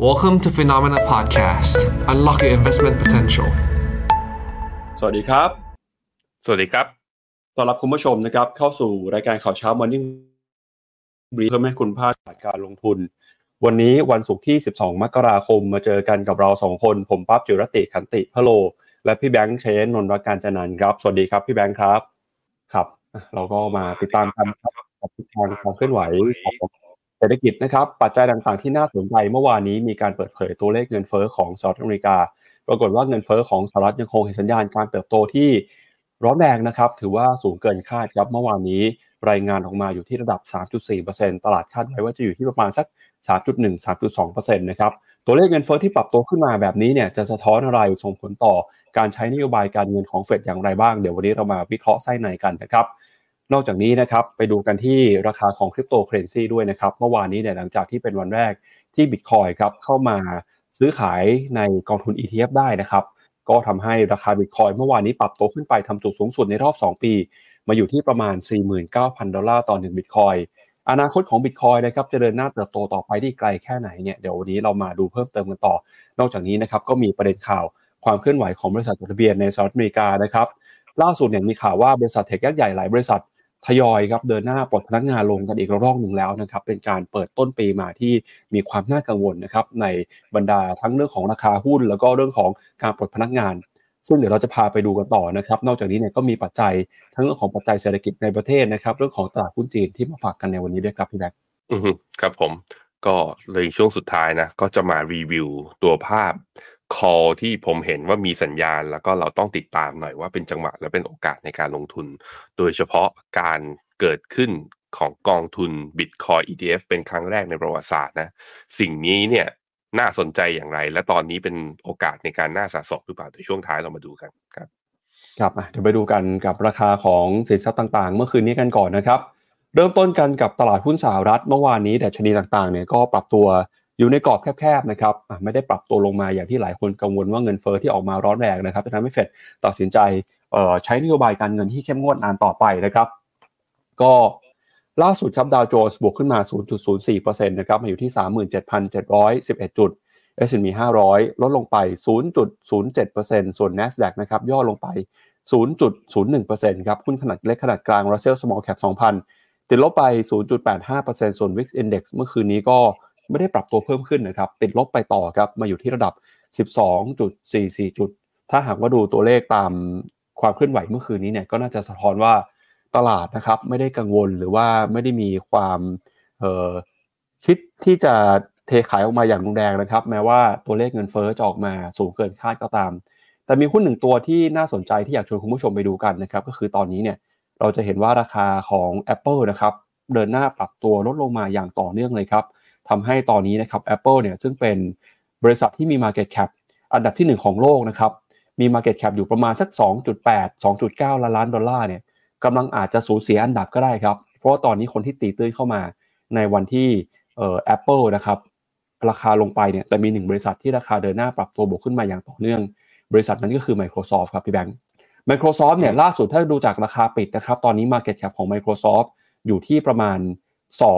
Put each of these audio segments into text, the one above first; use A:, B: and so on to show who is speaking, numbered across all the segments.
A: Welcome to Phenomena Podcast. Unlock your investment potential.
B: สวัสดีครับ
C: สวัสดีครับ
B: ต้อนรับคุณผู้ชมนะครับ เข้าสู่รายการข่าวเช้า Morning Brief เพื่อไม่ให้คุณพลาดการลงทุน วันนี้วันศุกร์ที่ 12 มกราคมมาเจอกันกับเราสองคน ผมปั๊บจิรติขันติพะโล และพี่แบงค์เชนนนท์รักการจันนันท์ครับ สวัสดีครับพี่แบงค์ครับ ครับอะเราก็มาติดตามกันครับกับทิศทางความเคลื่อนไหวของเศรษฐกิจนะครับปัจจัยต่างๆที่น่าสนใจเมื่อวานนี้มีการเปิดเผยตัวเลขเงินเฟ้อของสหรัฐอเมริกา ปรากฏว่าเงินเฟ้อของสหรัฐยังคงเห็นสัญญาณการเติบโตที่ร้อนแรงนะครับ ถือว่าสูงเกินคาดครับเมื่อวานนี้รายงานออกมาอยู่ที่ระดับ 3.4%ตลาดคาดไว้ว่าจะอยู่ที่ประมาณสัก 3.1-3.2%นะครับตัวเลขเงินเฟ้อที่ปรับตัวขึ้นมาแบบนี้เนี่ยจะสะท้อนอะไรส่งผลต่อการใช้นโยบายการเงินของเฟดอย่างไรบ้างเดี๋ยววันนี้เรามาวิเคราะห์ไส้ในกันนะครับ นอกจากนี้นะครับไปดูกันที่ราคาของคริปโตเคอเรนซีด้วยนะครับเมื่อวานนี้เนี่ยหลังจากที่เป็นวันแรกที่บิตคอยครับเข้ามาซื้อขายในกองทุน ETF ได้นะครับก็ทำให้ราคาบิตคอยเมื่อวานนี้ปรับตัวขึ้นไปทำจุดสูงสุดในรอบ 2 ปี มาอยู่ที่ประมาณ 49,000 ดอลลาร์ต่อ1บิตคอยอนาคตของบิตคอยนะครับจะเดินหน้าเติบโตต่อไปที่ไกลแค่ไหนเนี่ยเดี๋ยววันนี้เรามาดูเพิ่มเติมกันต่อ นอกจากนี้นะครับก็มีประเด็นข่าวความเคลื่อนไหวของบริษัทจดทะเบียนในสหรัฐอเมริกานะครับล่าสุดเนี่ยมีข่าวว่าบริษัทเทคยักษ์ใหญ่หลายบริษัท ทยอยครับเดินหน้าปลดพนักงานลงกันอีกระลอกหนึ่งแล้วนะครับเป็นการเปิดต้นปีมาที่มีความน่ากังวลนะครับในบรรดาทั้งเรื่องของราคาหุ้น แล้วก็เรื่องของการปลดพนักงาน ซึ่งเดี๋ยวเราจะพาไปดูกันต่อนะครับ นอกจากนี้เนี่ยก็มีปัจจัยทั้งเรื่องของปัจจัยเศรษฐกิจในประเทศนะครับ เรื่องของตลาดหุ้นจีนที่มาฝากกันในวันนี้ด้วยครับพี่แบ๊ก
C: อือครับผมก็เลยช่วงสุดท้ายนะก็จะมารีวิวตัวภาพ call ที่ผมเห็นว่ามีสัญญาณ แล้วก็เราต้องติดตามหน่อยว่าเป็นจังหวะและเป็นโอกาสในการลงทุน โดยเฉพาะการเกิดขึ้นของกองทุน Bitcoin ETF เป็นครั้งแรกในประวัติศาสตร์นะสิ่งนี้เนี่ยน่าสนใจอย่างไร และตอนนี้เป็นโอกาสในการน่าสะสมหรือเปล่าเดี๋ยวช่วงท้ายเรามาดูกันครับ
B: ครับเดี๋ยวไปดูกันกับราคาของสินทรัพย์ต่างๆ เมื่อคืนนี้กันก่อนนะครับ เริ่มต้นกันกับตลาดหุ้นสหรัฐเมื่อวานนี้ดัชนีต่างๆเนี่ยก็ปรับตัว อยู่ในกรอบแคบๆนะครับไม่ได้ปรับตัวลงมาอย่างที่หลายคนกังวลว่าเงินเฟ้อที่ออกมาร้อนแรงนะครับจะทำให้เฟดตัดสินใจใช้นโยบายการเงินที่เข้มงวดนานต่อไปนะครับ ก็ล่าสุดครับดาวโจนส์บวกขึ้นมา 0.04%นะครับมาอยู่ที่ 37,711 จุด S&P 500 ลดลงไป 0.07%ส่วน NASDAQ นะครับย่อลงไป 0.01%ครับหุ้นขนาดเล็กขนาดกลาง Russell Small Cap 2,000 ติดลบไป 0.85%ส่วน Wix Index เมื่อคืนนี้ก็ ไม่ได้ปรับตัวเพิ่มขึ้นนะครับ ติดลบไปต่อครับ มาอยู่ที่ระดับ 12.44 จุด ถ้าหากว่าดูตัวเลขตามความเคลื่อนไหวเมื่อคืนนี้เนี่ยก็น่าจะสะท้อนว่าตลาดนะครับไม่ได้กังวลหรือว่าไม่ได้มีความคิดที่จะเทขายออกมาอย่างรุนแรงนะครับ แม้ว่าตัวเลขเงินเฟ้อจะออกมาสูงเกินคาดก็ตาม แต่มีหุ้นหนึ่งตัวที่น่าสนใจที่อยากชวนคุณผู้ชมไปดูกันนะครับ ก็คือตอนนี้เนี่ยเราจะเห็นว่าราคาของ Apple นะครับเดินหน้าปรับตัวลดลงมาอย่างต่อเนื่องเลยครับ ทำให้ตอนนี้นะครับ Apple เนี่ยซึ่งเป็นบริษัทที่มี Market Cap อันดับที่ 1 ของโลกนะครับมี Market Cap อยู่ประมาณสัก 2.8 2.9 ล้านล้านดอลลาร์เนี่ยกำลังอาจจะสูญเสียอันดับก็ได้ครับ เพราะว่าตอนนี้คนที่ตีตื้นเข้ามาในวันที่เอ่อ Apple นะครับราคาลงไปเนี่ยแต่มีหนึ่งบริษัทที่ราคาเดินหน้าปรับตัวบวกขึ้นมาอย่างต่อเนื่อง บริษัทนั้นก็คือ Microsoft ครับพี่แบงค์ Microsoft เนี่ยล่าสุดถ้าดูจากราคาปิดนะครับตอนนี้ Market Cap ของ Microsoft อยู่ที่ประมาณ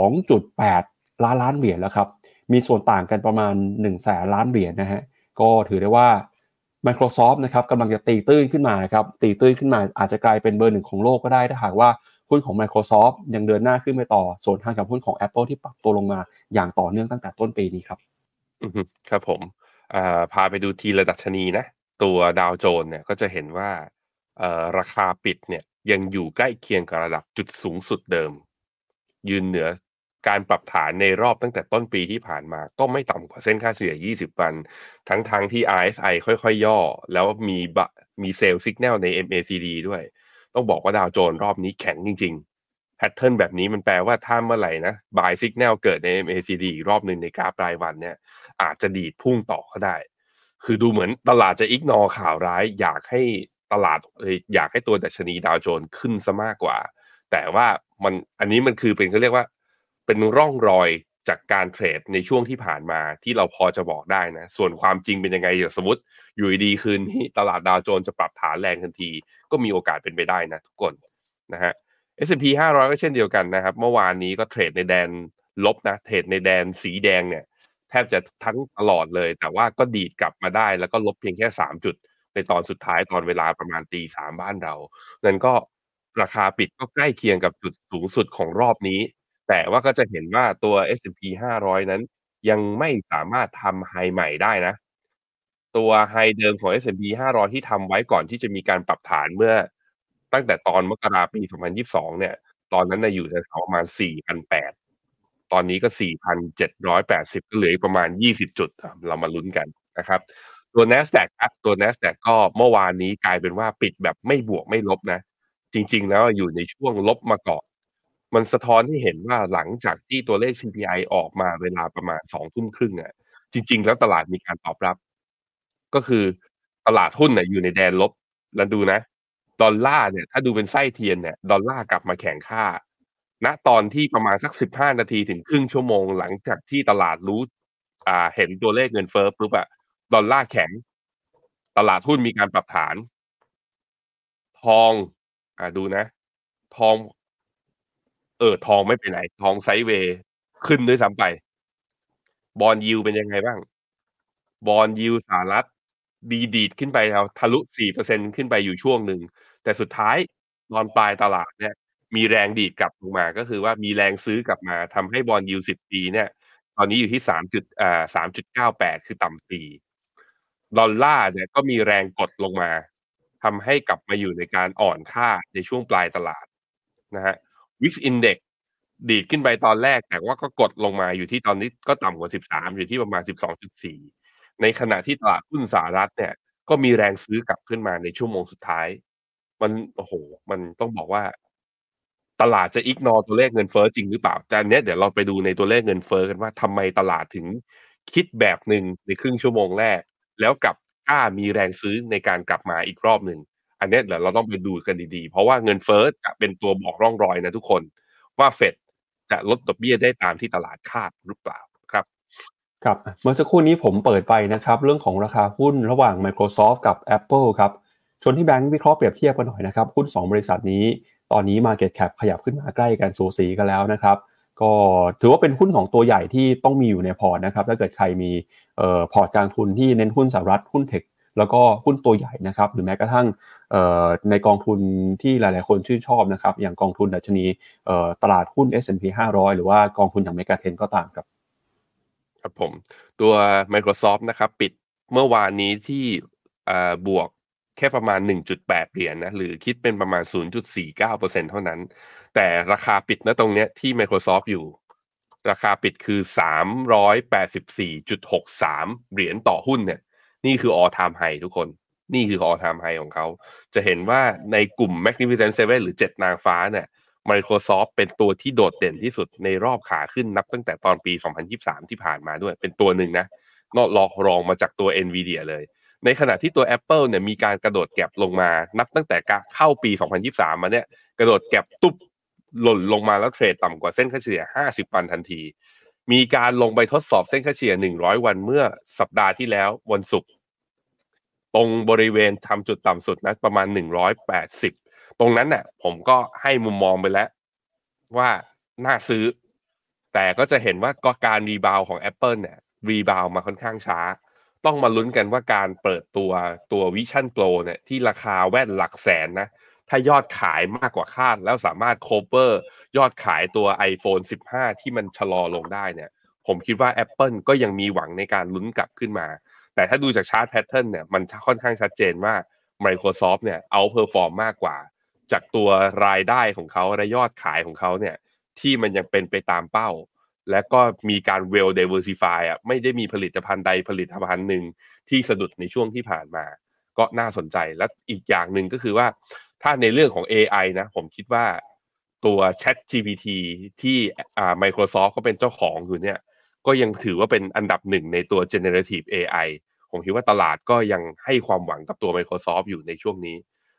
B: 2.8 ล้านล้านเหรียญแล้วครับ มีส่วนต่างกันประมาณ1แสนล้านเหรียญนะฮะ ก็ถือได้ว่า Microsoft นะครับกำลังจะตีตื้นขึ้นมาครับ ตีตื้นขึ้นมาอาจจะกลายเป็นเบอร์หนึ่งของโลกก็ได้ถ้าหากว่าหุ้นของ Microsoft ยังเดินหน้าขึ้นไปต่อ ส่วนทางกับหุ้นของ Apple ที่ปรับตัวลงมาอย่างต่อเนื่องตั้งแต่ต้นปีนี้ครับ
C: อืครับผมพาไปดูทีละดัชนีนะ ตัวดาวโจนส์เนี่ยก็จะเห็นว่าราคาปิดเนี่ยยังอยู่ใกล้เคียงกับระดับจุดสูงสุดเดิม ยืนเหนือ การปรับฐานในรอบตั้งแต่ต้นปีที่ผ่านมาก็ไม่ต่ำกว่าเส้นค่าเฉลี่ย 20 วัน ทั้งทางที่ RSI ค่อยๆ ย่อ แล้วมีบะมี sell สัญญาณใน MACD ด้วย ต้องบอกว่าดาวโจนส์รอบนี้แข็งจริงๆ pattern แบบนี้มันแปลว่าถ้าเมื่อไหร่นะ buy signal เกิดใน MACD อีกรอบหนึ่งในกราฟรายวันเนี่ย อาจจะดีดพุ่งต่อก็ได้ คือดูเหมือนตลาดจะอิกนอข่าวร้าย อยากให้ตลาดเอ่ออยากให้ตัวดัชนีดาวโจนส์ขึ้นซะมากกว่า แต่ว่ามันอันนี้มันคือเป็นเขาเรียกว่า เป็นร่องรอยจากการเทรดในช่วงที่ผ่านมาที่เราพอจะบอกได้นะ ส่วนความจริงเป็นยังไงอย่างสมมติ อยู่ดีคืนนี้ตลาดดาวโจนส์จะปรับฐานแรงทันที ก็มีโอกาสเป็นไปได้นะทุกคนนะฮะ S&P 500 ก็เช่นเดียวกันนะครับ เมื่อวานนี้ก็เทรดในแดนลบนะเทรดในแดนสีแดงเนี่ย แทบจะทั้งตลอดเลย แต่ว่าก็ดีดกลับมาได้ แล้วก็ลบเพียงแค่สามจุด ในตอนสุดท้ายตอนเวลาประมาณตีสามบ้านเรา นั้นก็ราคาปิดก็ใกล้เคียงกับจุดสูงสุดของรอบนี้ แต่ว่าก็จะเห็นว่าตัว S&P 500 นั้นยังไม่สามารถทำไฮใหม่ได้นะ ตัวไฮเดิมของ S&P 500 ที่ทำไว้ก่อนที่จะมีการปรับฐานเมื่อ ตั้งแต่ตอนมกราปี 2022 เนี่ย ตอนนั้นน่ะอยู่แถวประมาณ 4,800 ตอนนี้ก็ 4,780 ก็เหลืออีกประมาณ 20 จุด เรามาลุ้นกันนะครับ ตัว NASDAQ ครับตัว NASDAQ ก็เมื่อวานนี้กลายเป็นว่าปิดแบบไม่บวกไม่ลบนะ จริง ๆ แล้วอยู่ในช่วงลบมาก่อน มันสะท้อนให้เห็นว่าหลังจากที่ตัวเลข CPI ออกมาเวลาประมาณ2ทุ่มครึ่งอะจริง ๆ แล้วตลาดมีการตอบรับ ก็คือตลาดหุ้นเนี่ยอยู่ในแดนลบ แล้วดูนะ ดอลลาร์เนี่ย ถ้าดูเป็นไส้เทียนเนี่ย ดอลลาร์กลับมาแข็งค่า ณ ตอนที่ประมาณสัก15นาทีถึงครึ่งชั่วโมง หลังจากที่ตลาดรู้ อ่า เห็นตัวเลขเงินเฟ้อปุ๊บอะดอลลาร์แข็ง ตลาดหุ้นมีการปรับฐาน ทอง อ่าดูนะ ทอง เออ ทองไม่ไปไหน ทอง sideway ขึ้นด้วยซ้ำไป Bond yield เป็นยังไงบ้าง Bond yield สหรัฐดีดีดขึ้นไปแล้วทะลุ4%ขึ้นไปอยู่ช่วงหนึ่ง แต่สุดท้ายตอนปลายตลาดเนี่ย มีแรงดีดกลับลงมา ก็คือว่ามีแรงซื้อกลับมาทำให้ Bond yield 10ปีเนี่ย ตอนนี้อยู่ที่3จุดอ่า3.98คือต่ำ4ดอลลาร์เนี่ยก็มีแรงกดลงมาทำให้กลับมาอยู่ในการอ่อนค่าในช่วงปลายตลาดนะฮะ Wix Index ดีดขึ้นไปตอนแรก แต่ว่าก็กดลงมาอยู่ที่ตอนนี้ก็ต่ำกว่า 13 อยู่ที่ประมาณ 12.4 ในขณะที่ตลาดหุ้นสหรัฐเนี่ย ก็มีแรงซื้อกลับขึ้นมาในชั่วโมงสุดท้าย มันโอ้โฮมันต้องบอกว่า ตลาดจะ ignore ตัวเลขเงินเฟ้อจริงหรือเปล่าแต่อันเนี้ยเดี๋ยวเราไปดูในตัวเลขเงินเฟ้อกันว่าทำไมตลาดถึงคิดแบบหนึ่งในครึ่งชั่วโมงแรก แล้วกลับกล้ามีแรงซื้อในการกลับมาอีกรอบหนึ่ง อันนี้เดี๋ยวเราต้องไปดูกันดีๆ เพราะว่าเงินเฟ้อจะเป็นตัวบอกร่องรอยนะทุกคน ว่าเฟดจะลดดอกเบี้ยได้ตามที่ตลาดคาดหรือเปล่าครับ
B: ครับเมื่อสักครู่นี้ผมเปิดไปนะครับ เรื่องของราคาหุ้นระหว่าง Microsoft กับ Apple ครับชวนพี่แบงค์วิเคราะห์เปรียบเทียบกันหน่อยนะครับหุ้น2 บริษัทนี้ ตอนนี้ Market Cap ขยับขึ้นมาใกล้กันสูสีกันแล้วนะครับก็ถือว่าเป็นหุ้นของตัวใหญ่ที่ต้องมีอยู่ในพอร์ตนะครับ ถ้าเกิดใครมีออพอร์ตการลงทุนที่เน้นหุ้นสหรัฐหุ้น tech แล้วก็หุ้นตัวใหญ่นะครับ หรือแม้กระทั่ง ในกองทุนที่หลาย ๆ คนชื่นชอบนะครับ อย่างกองทุนดัชนีตลาดหุ้น S&P 500 หรือว่ากองทุนอย่างเมกาเทนก็ตามครับ
C: ครับผม ตัว Microsoft นะครับ ปิดเมื่อวานนี้ที่บวกแค่ประมาณ 1.8 เหรียญนะหรือคิดเป็นประมาณ 0.49%เท่านั้น แต่ราคาปิดณตรงเนี้ยที่ Microsoft อยู่ ราคาปิดคือ 384.63 เหรียญต่อหุ้นเนี่ย นี่คือ all time high ทุกคน นี่คือ all time high ของเขา จะเห็นว่าในกลุ่ม Magnificent Seven หรือ 7 นางฟ้าเนี่ย Microsoft เป็นตัวที่โดดเด่นที่สุดในรอบขาขึ้นนับตั้งแต่ตอนปี 2023 ที่ผ่านมาด้วย เป็นตัวหนึ่งนะนอกรองรองมาจากตัว Nvidia เลย ในขณะที่ตัว Apple เนี่ยมีการกระโดดแก็บลงมา นับตั้งแต่เข้าปี 2023 มาเนี่ยกระโดดแก็บตุ๊บหล่นลงมาแล้วเทรดต่ำกว่าเส้นค่าเฉลี่ย 50 วันทันที มีการลงไปทดสอบเส้นค่าเฉลี่ย 100 วันเมื่อสัปดาห์ที่แล้ววันศุกร์ ตรงบริเวณทำจุดต่ำสุดนะประมาณ 180 ตรงนั้นน่ะ ผมก็ให้มุมมองไปแล้ว ว่าน่าซื้อ แต่ก็จะเห็นว่าก็การ rebound ของ Apple เนี่ย rebound มาค่อนข้างช้า ต้องมาลุ้นกันว่าการเปิดตัวตัว Vision Pro เนี่ยที่ราคาแว่นหลักแสนนะถ้ายอดขายมากกว่าคาด แล้วสามารถ cover ยอดขายตัว iPhone 15 ที่มันชะลอลงได้เนี่ย ผมคิดว่า Apple ก็ยังมีหวังในการลุ้นกลับขึ้นมา แต่ถ้าดูจาก chart pattern เนี่ยมันค่อนข้างชัดเจนว่า Microsoft เนี่ย outperform มากกว่า จากตัวรายได้ของเขาและยอดขายของเขาเนี่ยที่มันยังเป็นไปตามเป้า และก็มีการ well diversify อะไม่ได้มีผลิตภัณฑ์ใดผลิตภัณฑ์หนึ่งที่สะดุดในช่วงที่ผ่านมา ก็น่าสนใจและอีกอย่างหนึ่งก็คือว่า ถ้าในเรื่องของ AI นะ ผมคิดว่าตัว Chat GPT ที่อ่า Microsoft เขาเป็นเจ้าของอยู่เนี่ย ก็ยังถือว่าเป็นอันดับหนึ่งในตัว generative AI ผมคิดว่าตลาดก็ยังให้ความหวังกับตัว Microsoft อยู่ในช่วงนี้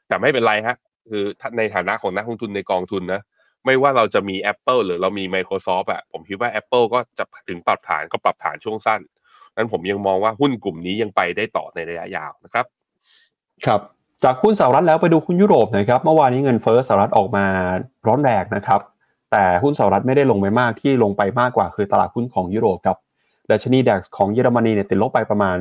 C: แต่ไม่เป็นไรฮะ คือในฐานะของนักลงทุนในกองทุนนะ ไม่ว่าเราจะมี Apple หรือเรามี Microsoft อะผมคิดว่า Apple ก็จะถึงปรับฐานก็ปรับฐานช่วงสั้นนั้นผมยังมองว่าหุ้นกลุ่มนี้ยังไปได้ต่อในระยะยาวนะครับ
B: ครับจากหุ้นสหรัฐแล้วไปดูหุ้นยุโรปนะครับ เมื่อวานนี้เงินเฟ้อสหรัฐออกมาร้อนแรงนะครับ แต่หุ้นสหรัฐไม่ได้ลงไปมากที่ลงไปมากกว่าคือตลาดหุ้นของยุโรปครับดัชนี DAX ของเยอรมนีเนี่ยติดลบไปประมาณ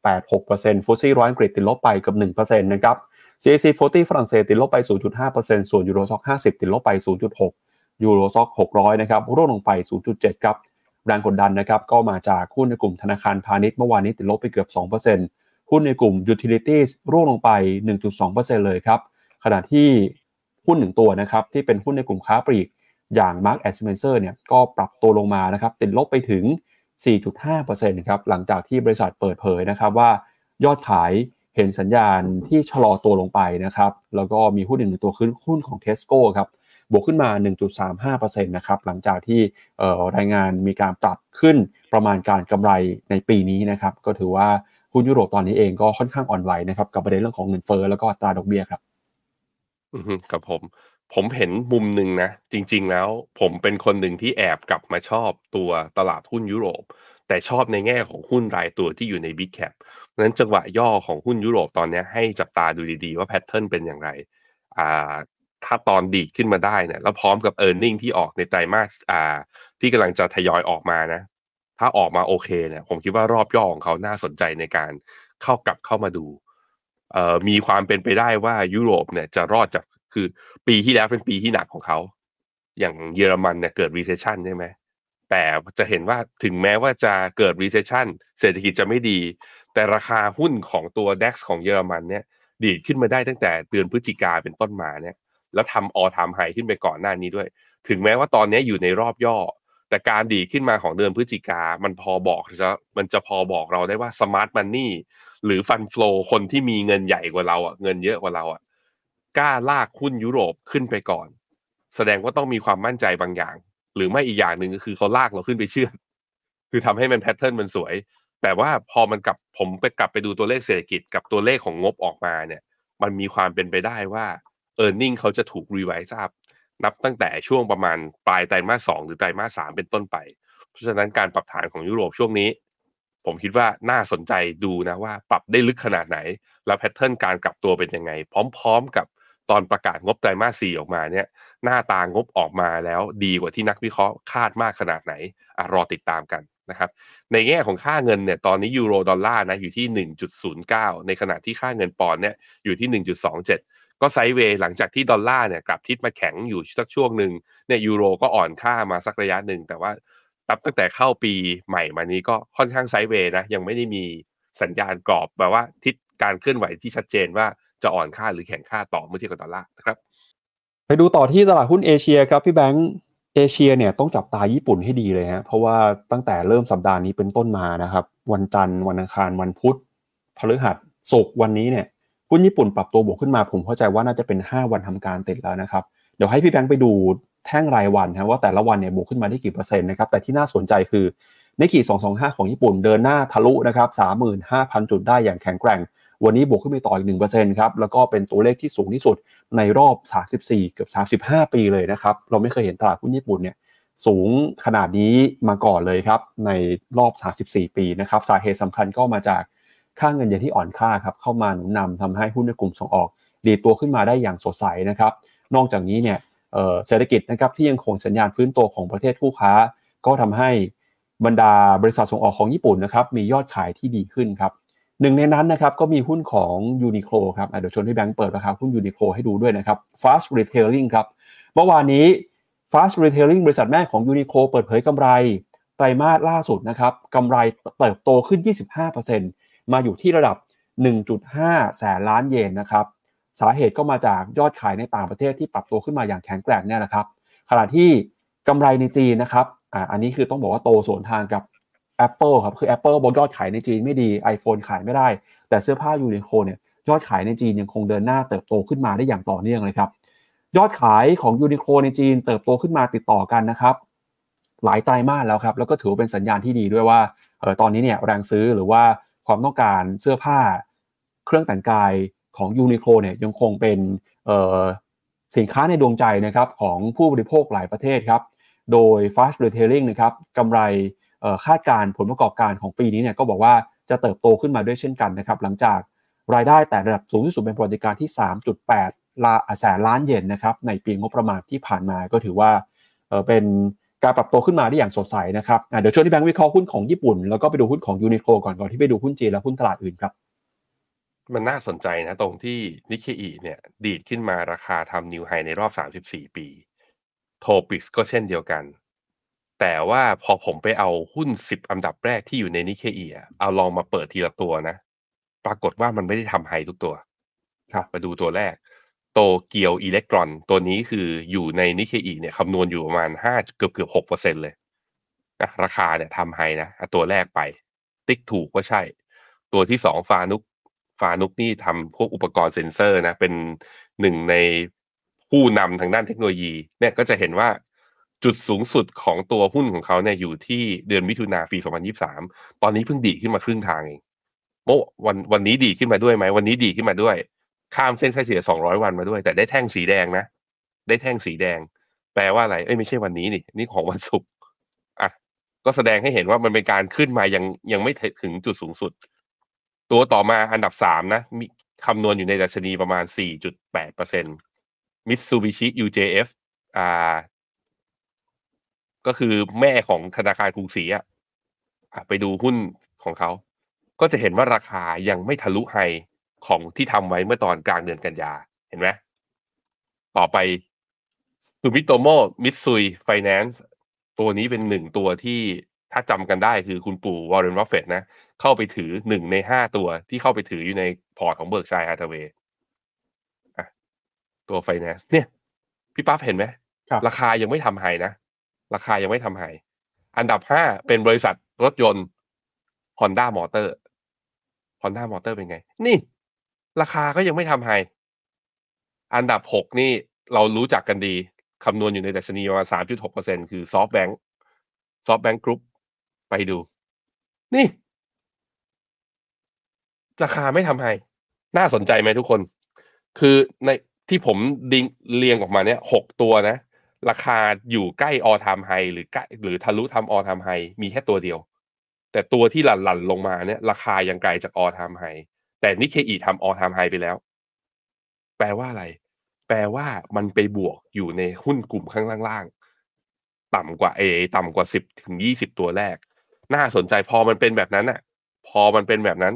B: 0.86% FTSE ร้อยอังกฤษติดลบไปเกือบ1%นะครับ CAC 40 ฝรั่งเศสติดลบไป 0.5%ส่วน Euro Stoxx 50 ติดลบไป 0.6 Euro Stoxx 600 นะครับร่วงลงไป 0.7 ครับแรงกดดันนะครับก็มาจากหุ้นในกลุ่มธนาคารพาณิชย์เมื่อวานนี้ติดลบไปเกือบ 2%หุ้นในกลุ่ม Utilities ร่วงลงไป 1.2%เลยครับขณะที่ หุ้นหนึ่งตัวนะครับที่เป็นหุ้นในกลุ่มค้าปลีกอย่าง Mark a s p e n c e r เนี่ยก็ปรับตัวลงมานะครับติดลบไปถึง 4.5%ครับหลังจากที่บริษัทเปิดเผยนะครับว่ายอดขายเห็นสัญญาณที่ชะลอตัวลงไปนะครับแล้วก็มีหุ้นหนึ่งตัวขึ้นหุ้นของ Tesco ครับบวกขึ้นมา 1.35%นะครับหลังจากที่รายงานมีการปรับขึ้นประมาณการกำไรในปีนี้นะครับก็ถือว่าหุ้นยุโรปตอนนี้เองก็ค่อนข้างอ่อนไหวนะครับกับประเด็นเรื่องของเงินเฟ้อแล้วก็อัตราดอกเบี้ยครับ
C: กับผม ผมเห็นมุมหนึ่งนะ จริง ๆ แล้วผมเป็นคนหนึ่งที่แอบกลับมาชอบตัวตลาดหุ้นยุโรป แต่ชอบในแง่ของหุ้นรายตัวที่อยู่ใน Big Cap เพราะฉะนั้นจังหวะย่อของหุ้นยุโรปตอนนี้ให้จับตาดูดี ๆ ว่าแพทเทิร์นเป็นอย่างไร อ่า ถ้าตอนดีขึ้นมาได้เนี่ย แล้วพร้อมกับ e a r n i n g ที่ออกในไตรมาส อ่า ที่กำลังจะทยอยออกมานะ ถ้าออกมาโอเคเนี่ย ผมคิดว่ารอบย่อของเขาน่าสนใจในการเข้ากลับเข้ามาดู มีความเป็นไปได้ว่ายุโรปเนี่ยจะรอดจากคือปีที่แล้วเป็นปีที่หนักของเขา อย่างเยอรมันเนี่ยเกิด recession ใช่ไหมแต่จะเห็นว่าถึงแม้ว่าจะเกิด recession เศรษฐกิจจะไม่ดี แต่ราคาหุ้นของตัว DAX ของเยอรมันเนี่ยดีดขึ้นมาได้ตั้งแต่เดือนพฤศจิกาเป็นต้นมาเนี่ย แล้วทำ all time high ขึ้นไปก่อนหน้านี้ด้วย ถึงแม้ว่าตอนนี้อยู่ในรอบย่อ แต่การดีขึ้นมาของเดือนพฤศจิกามันพอบอกจะมันจะพอบอกเราได้ว่า smart money หรือ fund flow คนที่มีเงินใหญ่กว่าเราอะเงินเยอะกว่าเราอะกล้าลากหุ้นยุโรปขึ้นไปก่อน แสดงว่าต้องมีความมั่นใจบางอย่าง หรือไม่อีกอย่างหนึ่งก็คือเขาลากเราขึ้นไปเชื่อคือทำให้มัน pattern มันสวย แต่ว่าพอมันกลับผมไปกลับไปดูตัวเลขเศรษฐกิจกับตัวเลขของงบออกมาเนี่ย มันมีความเป็นไปได้ว่า earning เขาจะถูก revise up นับตั้งแต่ช่วงประมาณปลายไตรมาสสองหรือไตรมาสสามเป็นต้นไป เพราะฉะนั้นการปรับฐานของยุโรปช่วงนี้ ผมคิดว่าน่าสนใจดูนะว่าปรับได้ลึกขนาดไหน แล้ว pattern การกลับตัวเป็นยังไง พร้อมๆกับตอนประกาศงบไตรมาสสี่ออกมาเนี่ย หน้าตางบออกมาแล้วดีกว่าที่นักวิเคราะห์คาดมากขนาดไหนอรอติดตามกันนะครับ ในแง่ของค่าเงินเนี่ยตอนนี้ยูโรดอลลาร์นะอยู่ที่ 1.09 ในขณะที่ค่าเงินปอนด์เนี่ยอยู่ที่ 1.27 ก็ sideway หลังจากที่ดอลลาร์เนี่ยกลับทิศมาแข็งอยู่สักช่วงหนึ่งเนี่ยยูโรก็อ่อนค่ามาสักระยะหนึ่งแต่ว่า นับตั้งแต่เข้าปีใหม่มานี้ก็ค่อนข้าง sideway นะ ยังไม่ได้มีสัญญาณกรอบแบบว่าทิศการเคลื่อนไหวที่ชัดเจนว่าจะอ่อนค่าหรือแข็งค่าต่อเมื่อเทียบกับดอลลาร์นะครับ
B: ไปดูต่อที่ตลาดหุ้นเอเชียครับพี่แบงค์เอเชียเนี่ยต้องจับตาญี่ปุ่นให้ดีเลยฮะเพราะว่าตั้งแต่เริ่มสัปดาห์นี้เป็นต้นมานะครับ วันจันทร์วันอังคารวันพุธพฤหัสศุกร์วันนี้เนี่ยหุ้นญี่ปุ่นปรับตัวบวกขึ้นมาผมเข้าใจว่าน่าจะเป็น 5 วันทำการติดแล้วนะครับ เดี๋ยวให้พี่แบงค์ไปดู แท่งรายวันนะว่าแต่ละวันเนี่ยบวกขึ้นมาได้กี่เปอร์เซ็นต์นะครับแต่ที่น่าสนใจคือในขีด225 ของญี่ปุ่นเดินหน้าทะลุนะครับ35,000 จุดได้อย่างแข็งแกร่ง วันนี้บวกขึ้นไปต่ออีก1%ครับแล้วก็เป็นตัวเลขที่สูงที่สุดในรอบ 34 เกือบ 35 ปีเลยนะครับเราไม่เคยเห็นตลาดหุ้นญี่ปุ่นเนี่ยสูงขนาดนี้มาก่อนเลยครับในรอบ 34 ปีนะครับสาเหตุสำคัญก็มาจากค่าเงินเยนที่อ่อนค่าครับเข้ามาหนุนนำทำให้หุ้นในกลุ่มส่งออก ดีตัวขึ้นมาได้อย่างสดใสนะครับนอกจากนี้เนี่ย เศรษฐกิจนะครับที่ยังคงสัญญาณฟื้นตัวของประเทศคู่ค้า ก็ทำให้บรรดาบริษัทส่งออกของญี่ปุ่นนะครับมียอดขายที่ดีขึ้นครับหนึ่งในนั้นนะครับก็มีหุ้นของยูนิโคลครับเดี๋ยวชวนพี่แบงค์เปิดราคาหุ้นยูนิโคลให้ดูด้วยนะครับ Fast Retailing ครับเมื่อวานนี้ Fast Retailing บริษัทแม่ของ Uniqlo เปิดเผยกำไรไตรมาสล่าสุดนะครับกำไรเติบโตขึ้น 25%มาอยู่ที่ระดับ 1.5 แสนล้านเยนนะครับ สาเหตุก็มาจากยอดขายในต่างประเทศที่ปรับตัวขึ้นมาอย่างแข็งแกร่งเนี่ยแหละครับขณะที่กำไรในจีนนะครับอ่าอันนี้คือต้องบอกว่าโตสวนทางกับ Apple ครับคือ Apple บอกยอดขายในจีนไม่ดี iPhone ขายไม่ได้ แต่เสื้อผ้า Uniqlo เนี่ยยอดขายในจีนยังคงเดินหน้าเติบโตขึ้นมาได้อย่างต่อเนื่องเลยครับยอดขายของยูนิโคในจีนเติบโตขึ้นมาติดต่อกันนะครับหลายไตรมาสแล้วครับแล้วก็ถือเป็นสัญญาณที่ดีด้วยว่าเออตอนนี้เนี่ยแรงซื้อหรือว่าความต้องการเสื้อผ้า เครื่องแต่งกาย ของยูนิโคลเนี่ยยังคงเป็นสินค้าในดวงใจนะครับของผู้บริโภคหลายประเทศครับ โดย Fast Retailing นะครับกำไรคาดการผลประกอบการของปีนี้เนี่ยก็บอกว่าจะเติบโตขึ้นมาด้วยเช่นกันนะครับ หลังจากรายได้แต่ระดับสูงที่สุดเป็นประวัติการที่ 3.8ลาแสนล้านเยนนะครับในปีงบประมาณที่ผ่านมาก็ถือว่าเป็นการปรับตัวขึ้นมาได้อย่างสดใสนะครับเดี๋ยวชวนที่แบงค์วิเคราะห์หุ้นของญี่ปุ่นแล้วก็ไปดูหุ้นของยูนิโคลก่อนก่อนที่ไปดูหุ้นจีนและหุ้นตลาดอื่นครับ
C: มันน่าสนใจนะ ตรงที่นิเคอีเนี่ย ดีดขึ้นมาราคาทำนิวไฮในรอบ 34 ปีโทปิกก็เช่นเดียวกัน แต่ว่าพอผมไปเอาหุ้น 10 อันดับแรกที่อยู่ในนิเคอีอะเอาลองมาเปิดทีละตัวนะ ปรากฏว่ามันไม่ได้ทำ high ทุกตัว
B: ครับ
C: มาดูตัวแรก Tokyo Electron ตัวนี้คืออยู่ในนิเคอีเนี่ยคำนวณอยู่ประมาณห้าเกือบเกือบหกเปอร์เซ็นต์เลยนะราคาเนี่ยทำ high นะอะตัวแรกไป ติ๊กถูกก็ใช่ ตัวที่สอง Fanuc Fanuc นี่ทำพวกอุปกรณ์เซ็นเซอร์นะ เป็นหนึ่งในผู้นำทางด้านเทคโนโลยีเนี่ยก็จะเห็นว่าจุดสูงสุดของตัวหุ้นของเขาเนี่ยอยู่ที่เดือนมิถุนาปี 2023 ตอนนี้เพิ่งดีขึ้นมาครึ่งทางเองโมวันวันนี้ดีขึ้นมาด้วยไหมวันนี้ดีขึ้นมาด้วย ข้ามเส้นค่าเฉลี่ย 200 วันมาด้วย แต่ได้แท่งสีแดงนะ ได้แท่งสีแดง แปลว่าอะไร เอ้ยไม่ใช่วันนี้นี่ นี่ของวันศุกร์อะก็แสดงให้เห็นว่ามันเป็นการขึ้นมายังยังไม่ถึงจุดสูงสุด ตัวต่อมาอันดับสามนะ มีคำนวณอยู่ในดัชนีประมาณ 4.8เปอร์เซ็นต์ Mitsubishi UFJ อ่า ก็คือแม่ของธนาคารกรุงศรีอะไปดูหุ้นของเขา ก็จะเห็นว่าราคายังไม่ทะลุ high ของที่ทำไว้เมื่อตอนกลางเดือนกันยา เห็นไหม ต่อไป Sumitomo Mitsui Finance ตัวนี้เป็นหนึ่งตัวที่ถ้าจำกันได้คือคุณปู่วอร์เรน บัฟเฟตต์นะ เข้าไปถือหนึ่งในห้าตัวที่เข้าไปถืออยู่ในพอร์ตของ Berkshire Hathaway อะตัวไฟแนนซ์เนี่ย พี่ปั๊บเห็นไหม
B: ครับ
C: ราคายังไม่ทำ high นะ ราคายังไม่ทำ high อันดับห้าเป็นบริษัทรถยนต์ Honda Motor Honda Motor เป็นไง นี่ ราคาก็ยังไม่ทำ high อันดับหกนี่เรารู้จักกันดีคำนวณอยู่ในดัชนีประมาณสามจุดหกเปอร์เซ็นต์คือ SoftBank SoftBank Group ไปดู นี่ ราคาไม่ทำไฮน่าสนใจไหมทุกคน คือในที่ผมดิงเรียงออกมาเนี่ยหกตัวนะ ราคาอยู่ใกล้ all time high หรือใกล้หรือทะลุทำ all time high มีแค่ตัวเดียว แต่ตัวที่หลั่นๆลงมาเนี่ย ราคายังไกลจาก all time high แต่นิเคอีทำ all time high ไปแล้ว แปลว่าอะไร แปลว่ามันไปบวกอยู่ในหุ้นกลุ่มข้างล่างๆ ต่ำกว่าเอต่ำกว่าสิบถึงยี่สิบตัวแรก น่าสนใจพอมันเป็นแบบนั้นอะพอมันเป็นแบบนั้น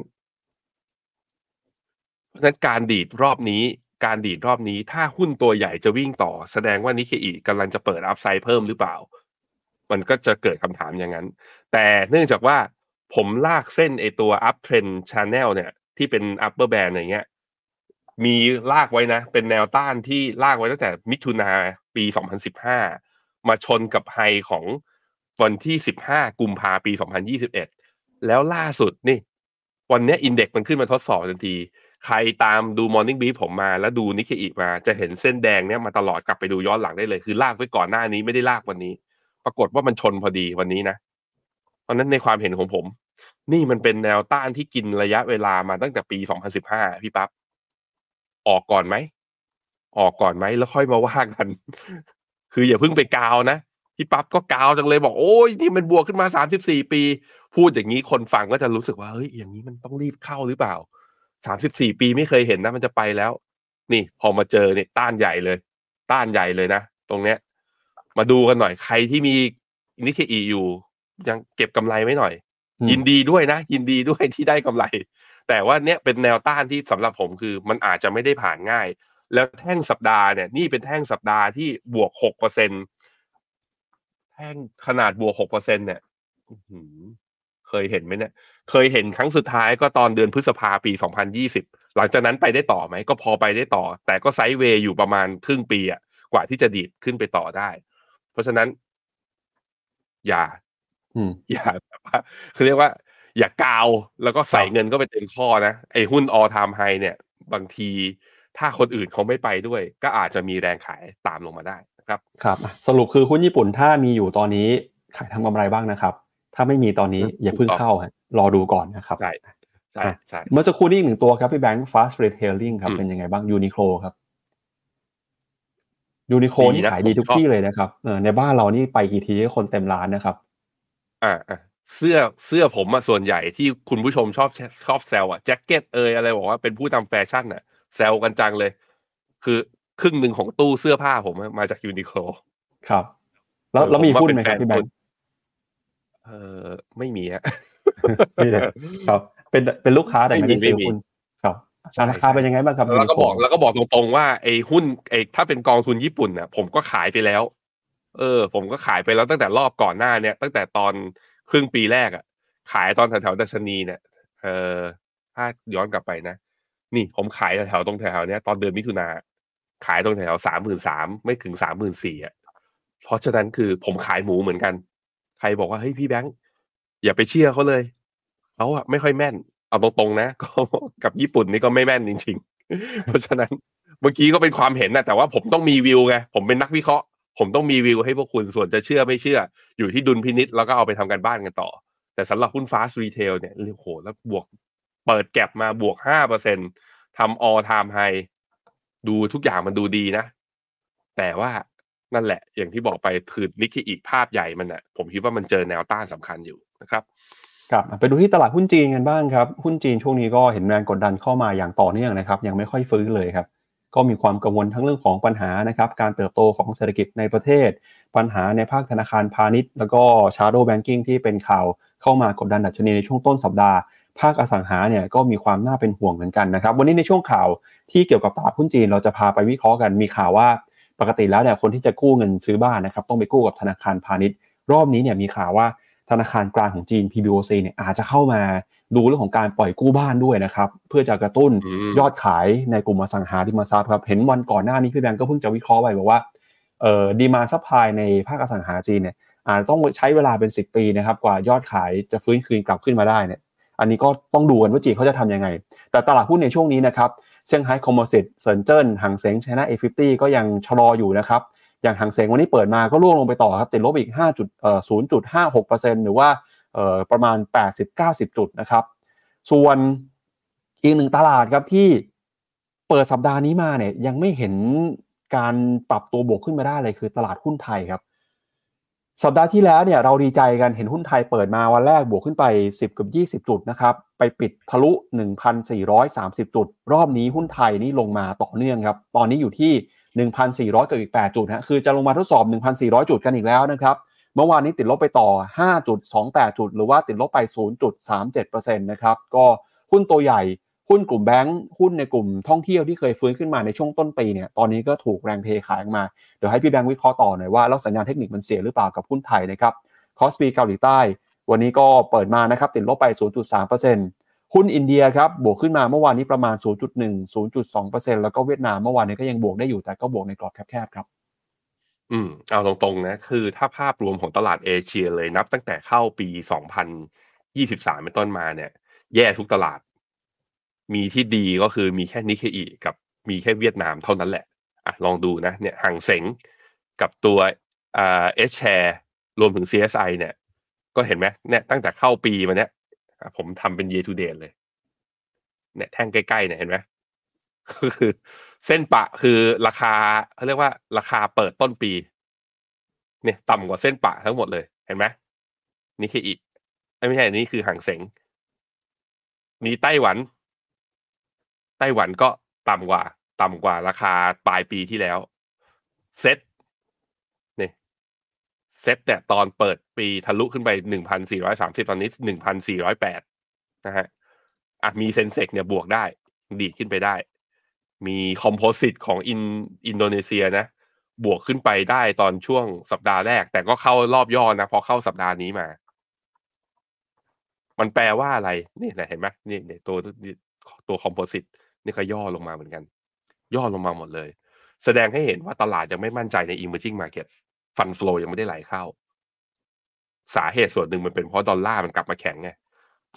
C: ราะฉะนั้นการดีดรอบนี้ การดีดรอบนี้ถ้าหุ้นตัวใหญ่จะวิ่งต่อ แสดงว่านิเคอีกำลังจะเปิดอัพไซด์เพิ่มหรือเปล่า มันก็จะเกิดคำถามอย่างนั้น แต่เนื่องจากว่าผมลากเส้นไอตัว up trend channel เนี่ย ที่เป็น upper band อย่างเงี้ย มีลากไว้นะ เป็นแนวต้านที่ลากไว้ตั้งแต่มิถุนาปี 2015 มาชนกับไฮของวันที่ 15 กุมภาปี 2021 แล้วล่าสุดนี่ วันนี้อินเด็กซ์มันขึ้นมาทดสอบทันที ใครตามดู Morning Brief ผมมาแล้วดูนิเคอีมาจะเห็นเส้นแดงเนี้ยมาตลอดกลับไปดูย้อนหลังได้เลย คือลากไว้ก่อนหน้านี้ไม่ได้ลากวันนี้ ปรากฏว่ามันชนพอดีวันนี้นะเพราะนั้นในความเห็นของผม นี่มันเป็นแนวต้านที่กินระยะเวลามาตั้งแต่ปี 2015 พี่ปั๊บออกก่อนไหมออกก่อนไหมแล้วค่อยมาว่ากัน คืออย่าเพิ่งไปกาวนะพี่ปั๊บก็กาวจังเลยบอกโอ้ยนี่มันบวกขึ้นมา 34 ปี พูดอย่างนี้คนฟังก็จะรู้สึกว่าเฮ้ยอย่างนี้มันต้องรีบเข้าหรือเปล่า 34ปีไม่เคยเห็นนะ มันจะไปแล้ว นี่พอมาเจอเนี่ยต้านใหญ่เลย ต้านใหญ่เลยนะ ตรงเนี้ย มาดูกันหน่อยใครที่มีนิเคอีอยู่ ยังเก็บกำไรไว้หน่อย
B: อืม
C: ยินดีด้วยนะ ยินดีด้วยที่ได้กำไร แต่ว่าเนี้ยเป็นแนวต้านที่สำหรับผมคือ มันอาจจะไม่ได้ผ่านง่าย แล้วแท่งสัปดาห์เนี่ยนี่เป็นแท่งสัปดาห์ที่บวกหกเปอร์เซ็นแท่งขนาดบวกหกเปอร์เซ็นเนี่ยอื้อหือเคยเห็นไหมเนี่ย เคยเห็นครั้งสุดท้ายก็ตอนเดือนพฤษภาปี 2020 หลังจากนั้นไปได้ต่อไหม ก็พอไปได้ต่อ แต่ก็ไซด์เวย์อยู่ประมาณครึ่งปีอะกว่าที่จะดีดขึ้นไปต่อได้ เพราะฉะนั้น อย่า
B: อืม
C: อย่าแบบว่าคือเรียกว่า อย่ากาวแล้วก็ใส่
B: ครับ
C: เงินก็ไปเต็มข้อนะ ไอ้หุ้น all time high เนี่ย บางทีถ้าคนอื่นเขาไม่ไปด้วย ก็อาจจะมีแรงขายตามลงมาได้นะครับ
B: ครับอะสรุปคือหุ้นญี่ปุ่นถ้ามีอยู่ตอนนี้ขายทำกำไรบ้างนะครับ ถ้าไม่มีตอนนี้
C: อืม
B: อย่าเพิ่ง
C: ถูกต้อง
B: เข้าฮะรอดูก่อนนะครับ
C: ใช่ใช่
B: อะ
C: ใช่
B: เมื่อสักครู่นี้อีกหนึ่งตัวครับพี่แบงค์ fast retailing ครับ
C: อืม
B: เป็นยังไงบ้างยูนิโคลครับยูนิโค
C: ดี
B: นี่
C: นะ
B: ขายดี
C: ผม
B: ทุก
C: ชอบ
B: ที่เลยนะครับเออในบ้านเรานี่ไปกี่ทีก็คนเต็มร้านนะครับ
C: อ่าอ่าเสื้อเสื้อผมมาส่วนใหญ่ที่คุณผู้ชมชอบชอบแซวอะแจ็คเก็ตเอยอะไรบอกว่าเป็นผู้ทำแฟชั่นอะแซวกันจังเลย คือครึ่งหนึ่งของตู้เสื้อผ้าผมอะมาจากยูนิโคล
B: ครับ แล้วแล้วมี
C: ผว่า
B: หุ้น
C: เป็
B: ไหมครับ
C: ฟ
B: พี่แบงค์
C: เออไม่มีฮะ
B: ไม่เลยครับเป็นเป็นลูกค้าแต่ไม่ได้
C: ไม่มี
B: ซื้อ
C: ไม่มี
B: หุ้นครับ
C: ใช่
B: อะราคาเป็นยังไงบ้างครับ
C: แล้วก็บอก
B: ยูนิโค
C: แล้วก็บอกตรงๆว่าไอ้หุ้นไอ้ถ้าเป็นกองทุนญี่ปุ่นน่ะ ผมก็ขายไปแล้ว เออ ผมก็ขายไปแล้วตั้งแต่รอบก่อนหน้าเนี่ย ตั้งแต่ตอนครึ่งปีแรกอะ ขายตอนแถวๆดัชนีเนี่ยเออถ้าย้อนกลับไปนะนี่ผมขายแถวๆตรงแถวๆเนี้ยตอนเดือนมิถุนาขายตรงแถวสามหมื่นสามไม่ถึงสามหมื่นสี่อะเพราะฉะนั้นคือผมขายหมูเหมือนกัน ใครบอกว่าเฮ้ยพี่แบงค์อย่าไปเชื่อเขาเลยเขาอะไม่ค่อยแม่น เอาตรงๆนะก็กับญี่ปุ่นนี่ก็ไม่แม่นจริง ๆ เพราะฉะนั้นเมื่อกี้ก็เป็นความเห็นนะแต่ว่าผมต้องมีวิวไงผมเป็นนักวิเคราะห์ ผมต้องมีวิวให้พวกคุณส่วนจะเชื่อไม่เชื่อ อยู่ที่ดุลพินิจแล้วก็เอาไปทำการบ้านกันต่อ แต่สำหรับหุ้น Fast Retail เนี่ยโอ้โหแล้วบวกเปิด gap มาบวกห้าเปอร์เซ็นต์ทำ all time high ดูทุกอย่างมันดูดีนะ แต่ว่า นั่นแหละ อย่างที่บอกไปคือนิกเกอีกภาพใหญ่มันอะผมคิดว่ามันเจอแนวต้านสำคัญอยู่นะครับ
B: ครับไปดูที่ตลาดหุ้นจีนกันบ้างครับ หุ้นจีนช่วงนี้ก็เห็นแรงกดดันเข้ามาอย่างต่อเนื่องนะครับ ยังไม่ค่อยฟื้นเลยครับ ก็มีความกังวลทั้งเรื่องของปัญหานะครับ การเติบโตของเศรษฐกิจในประเทศ ปัญหาในภาคธนาคารพาณิชย์ แล้วก็ shadow banking ที่เป็นข่าวเข้ามากดดันดัชนีในช่วงต้นสัปดาห์ภาคอสังหาเนี่ยก็มีความน่าเป็นห่วงเหมือนกันนะครับ วันนี้ในช่วงข่าวที่เกี่ยวกับตลาดหุ้นจีนเราจะพาไปวิเคราะห์กัน มีข่าวว่า ปกติแล้วเนี่ยคนที่จะกู้เงินซื้อบ้านนะครับต้องไปกู้กับธนาคารพาณิชย์ รอบนี้เนี่ยมีข่าวว่าธนาคารกลางของจีน PBOC เนี่ยอาจจะเข้ามาดูเรื่องของการปล่อยกู้บ้านด้วยนะครับเพื่อจะกระตุ้น
C: อืม
B: ยอดขายในกลุ่มอสังหาริมทรัพย์ครับเห็นวันก่อนหน้านี้พี่แบงก์ก็เพิ่งจะวิเคราะห์ไปบอกว่าเอ่อ demand supply ในภาคอสังหาจีนเนี่ยอาจจะต้องใช้เวลาเป็น 10 ปีนะครับกว่ายอดขายจะฟื้นคืนกลับขึ้นมาได้เนี่ยอันนี้ก็ต้องดูกันว่าจีนเขาจะทำยังไง แต่ตลาดหุ้นในช่วงนี้นะครับ เซี่ยงไฮ้คอมโพสิตเซินเจิ้นหังเซ็งไชน่า A50 ก็ยังชะลออยู่นะครับ อย่างหางเสงวันนี้เปิดมาก็ร่วงลงไปต่อครับ ติดลบอีก5จุดเอ่อ0.56%หรือว่าเอ่อประมาณ 80-90 จุดนะครับ ส่วนอีกหนึ่งตลาดครับที่เปิดสัปดาห์นี้มาเนี่ยยังไม่เห็นการปรับตัวบวกขึ้นมาได้เลยคือตลาดหุ้นไทยครับ สัปดาห์ที่แล้วเนี่ยเราดีใจกันเห็นหุ้นไทยเปิดมาวันแรกบวกขึ้นไป 10 กับ 20 จุดนะครับ ไปปิดทะลุ 1,430 จุด รอบนี้หุ้นไทยนี่ลงมาต่อเนื่องครับ ตอนนี้อยู่ที่ 1,400 กับอีก 8 จุดฮะคือจะลงมาทดสอบ 1,400 จุดกันอีกแล้วนะครับ เมื่อวานนี้ติดลบไปต่อ 5.28 จุด หรือว่าติดลบไป 0.37%นะครับก็หุ้นตัวใหญ่ หุ้นกลุ่มแบงค์หุ้นในกลุ่มท่องเที่ยวที่เคยฟื้นขึ้นมาในช่วงต้นปีเนี่ยตอนนี้ก็ถูกแรงเทขายออกมา เดี๋ยวให้พี่แบงค์วิเคราะห์ต่อหน่อยว่าแล้วสัญญาณเทคนิคมันเสียหรือเปล่ากับหุ้นไทยนะครับคอสปีเกาหลีใต้ วันนี้ก็เปิดมานะครับติดลบไป 0.3%หุ้นอินเดียครับบวกขึ้นมาเมื่อวานนี้ประมาณ 0.1 0.2%แล้วก็เวียดนามเมื่อวานนี้ก็ยังบวกได้อยู่แต่ก็บวกในกรอบแคบๆครับ
C: อืมเอาตรงๆนะคือถ้าภาพรวมของตลาดเอเชียเลยนับตั้งแต่เข้าปี 2023 เป็นต้นมาเนี่ย แย่ทุกตลาด มีที่ดีก็คือมีแค่นิเคอีกับมีแค่เวียดนามเท่านั้นแหละอะลองดูนะเนี่ยห่างเสงกับตัวอ่าเอชแชร์รวมถึง CSI เนี่ย ก็เห็นไหมเนี่ยตั้งแต่เข้าปีมาเนี่ยผมทำเป็น year to date เลย เนี่ยแท่งใกล้ๆเนี่ยเห็นไหมก็คือเส้นปะคือราคาเขาเรียกว่าราคาเปิดต้นปี เนี่ยต่ำกว่าเส้นปะทั้งหมดเลย เห็นไหมนี่คืออีกไม่ใช่นนี่คือห่างเสงมีไต้หวัน ไต้หวันก็ต่ำกว่า ต่ำกว่าราคาปลายปีที่แล้วเซ็ตนี่เซ็ตแต่ตอนเปิดปีทะลุขึ้นไปหนึ่งพันสี่ร้อยสามสิบตอนนี้หนึ่งพันสี่ร้อยแปดนะฮะอะมี Sensex เนี่ยบวกได้ ดีขึ้นไปได้ มี Composite ของอินอินโดนีเซียนะ บวกขึ้นไปได้ตอนช่วงสัปดาห์แรก แต่ก็เข้ารอบย่อนะ พอเข้าสัปดาห์นี้มา มันแปลว่าอะไร นี่นะเห็นไหมนี่เนี่ยตัวตัว composite นี่ก็ย่อลงมาเหมือนกัน ย่อลงมาหมดเลย แสดงให้เห็นว่าตลาดยังไม่มั่นใจใน emerging market fund flow ยังไม่ได้ไหลเข้า สาเหตุส่วนหนึ่งมันเป็นเพราะดอลลาร์มันกลับมาแข็งไง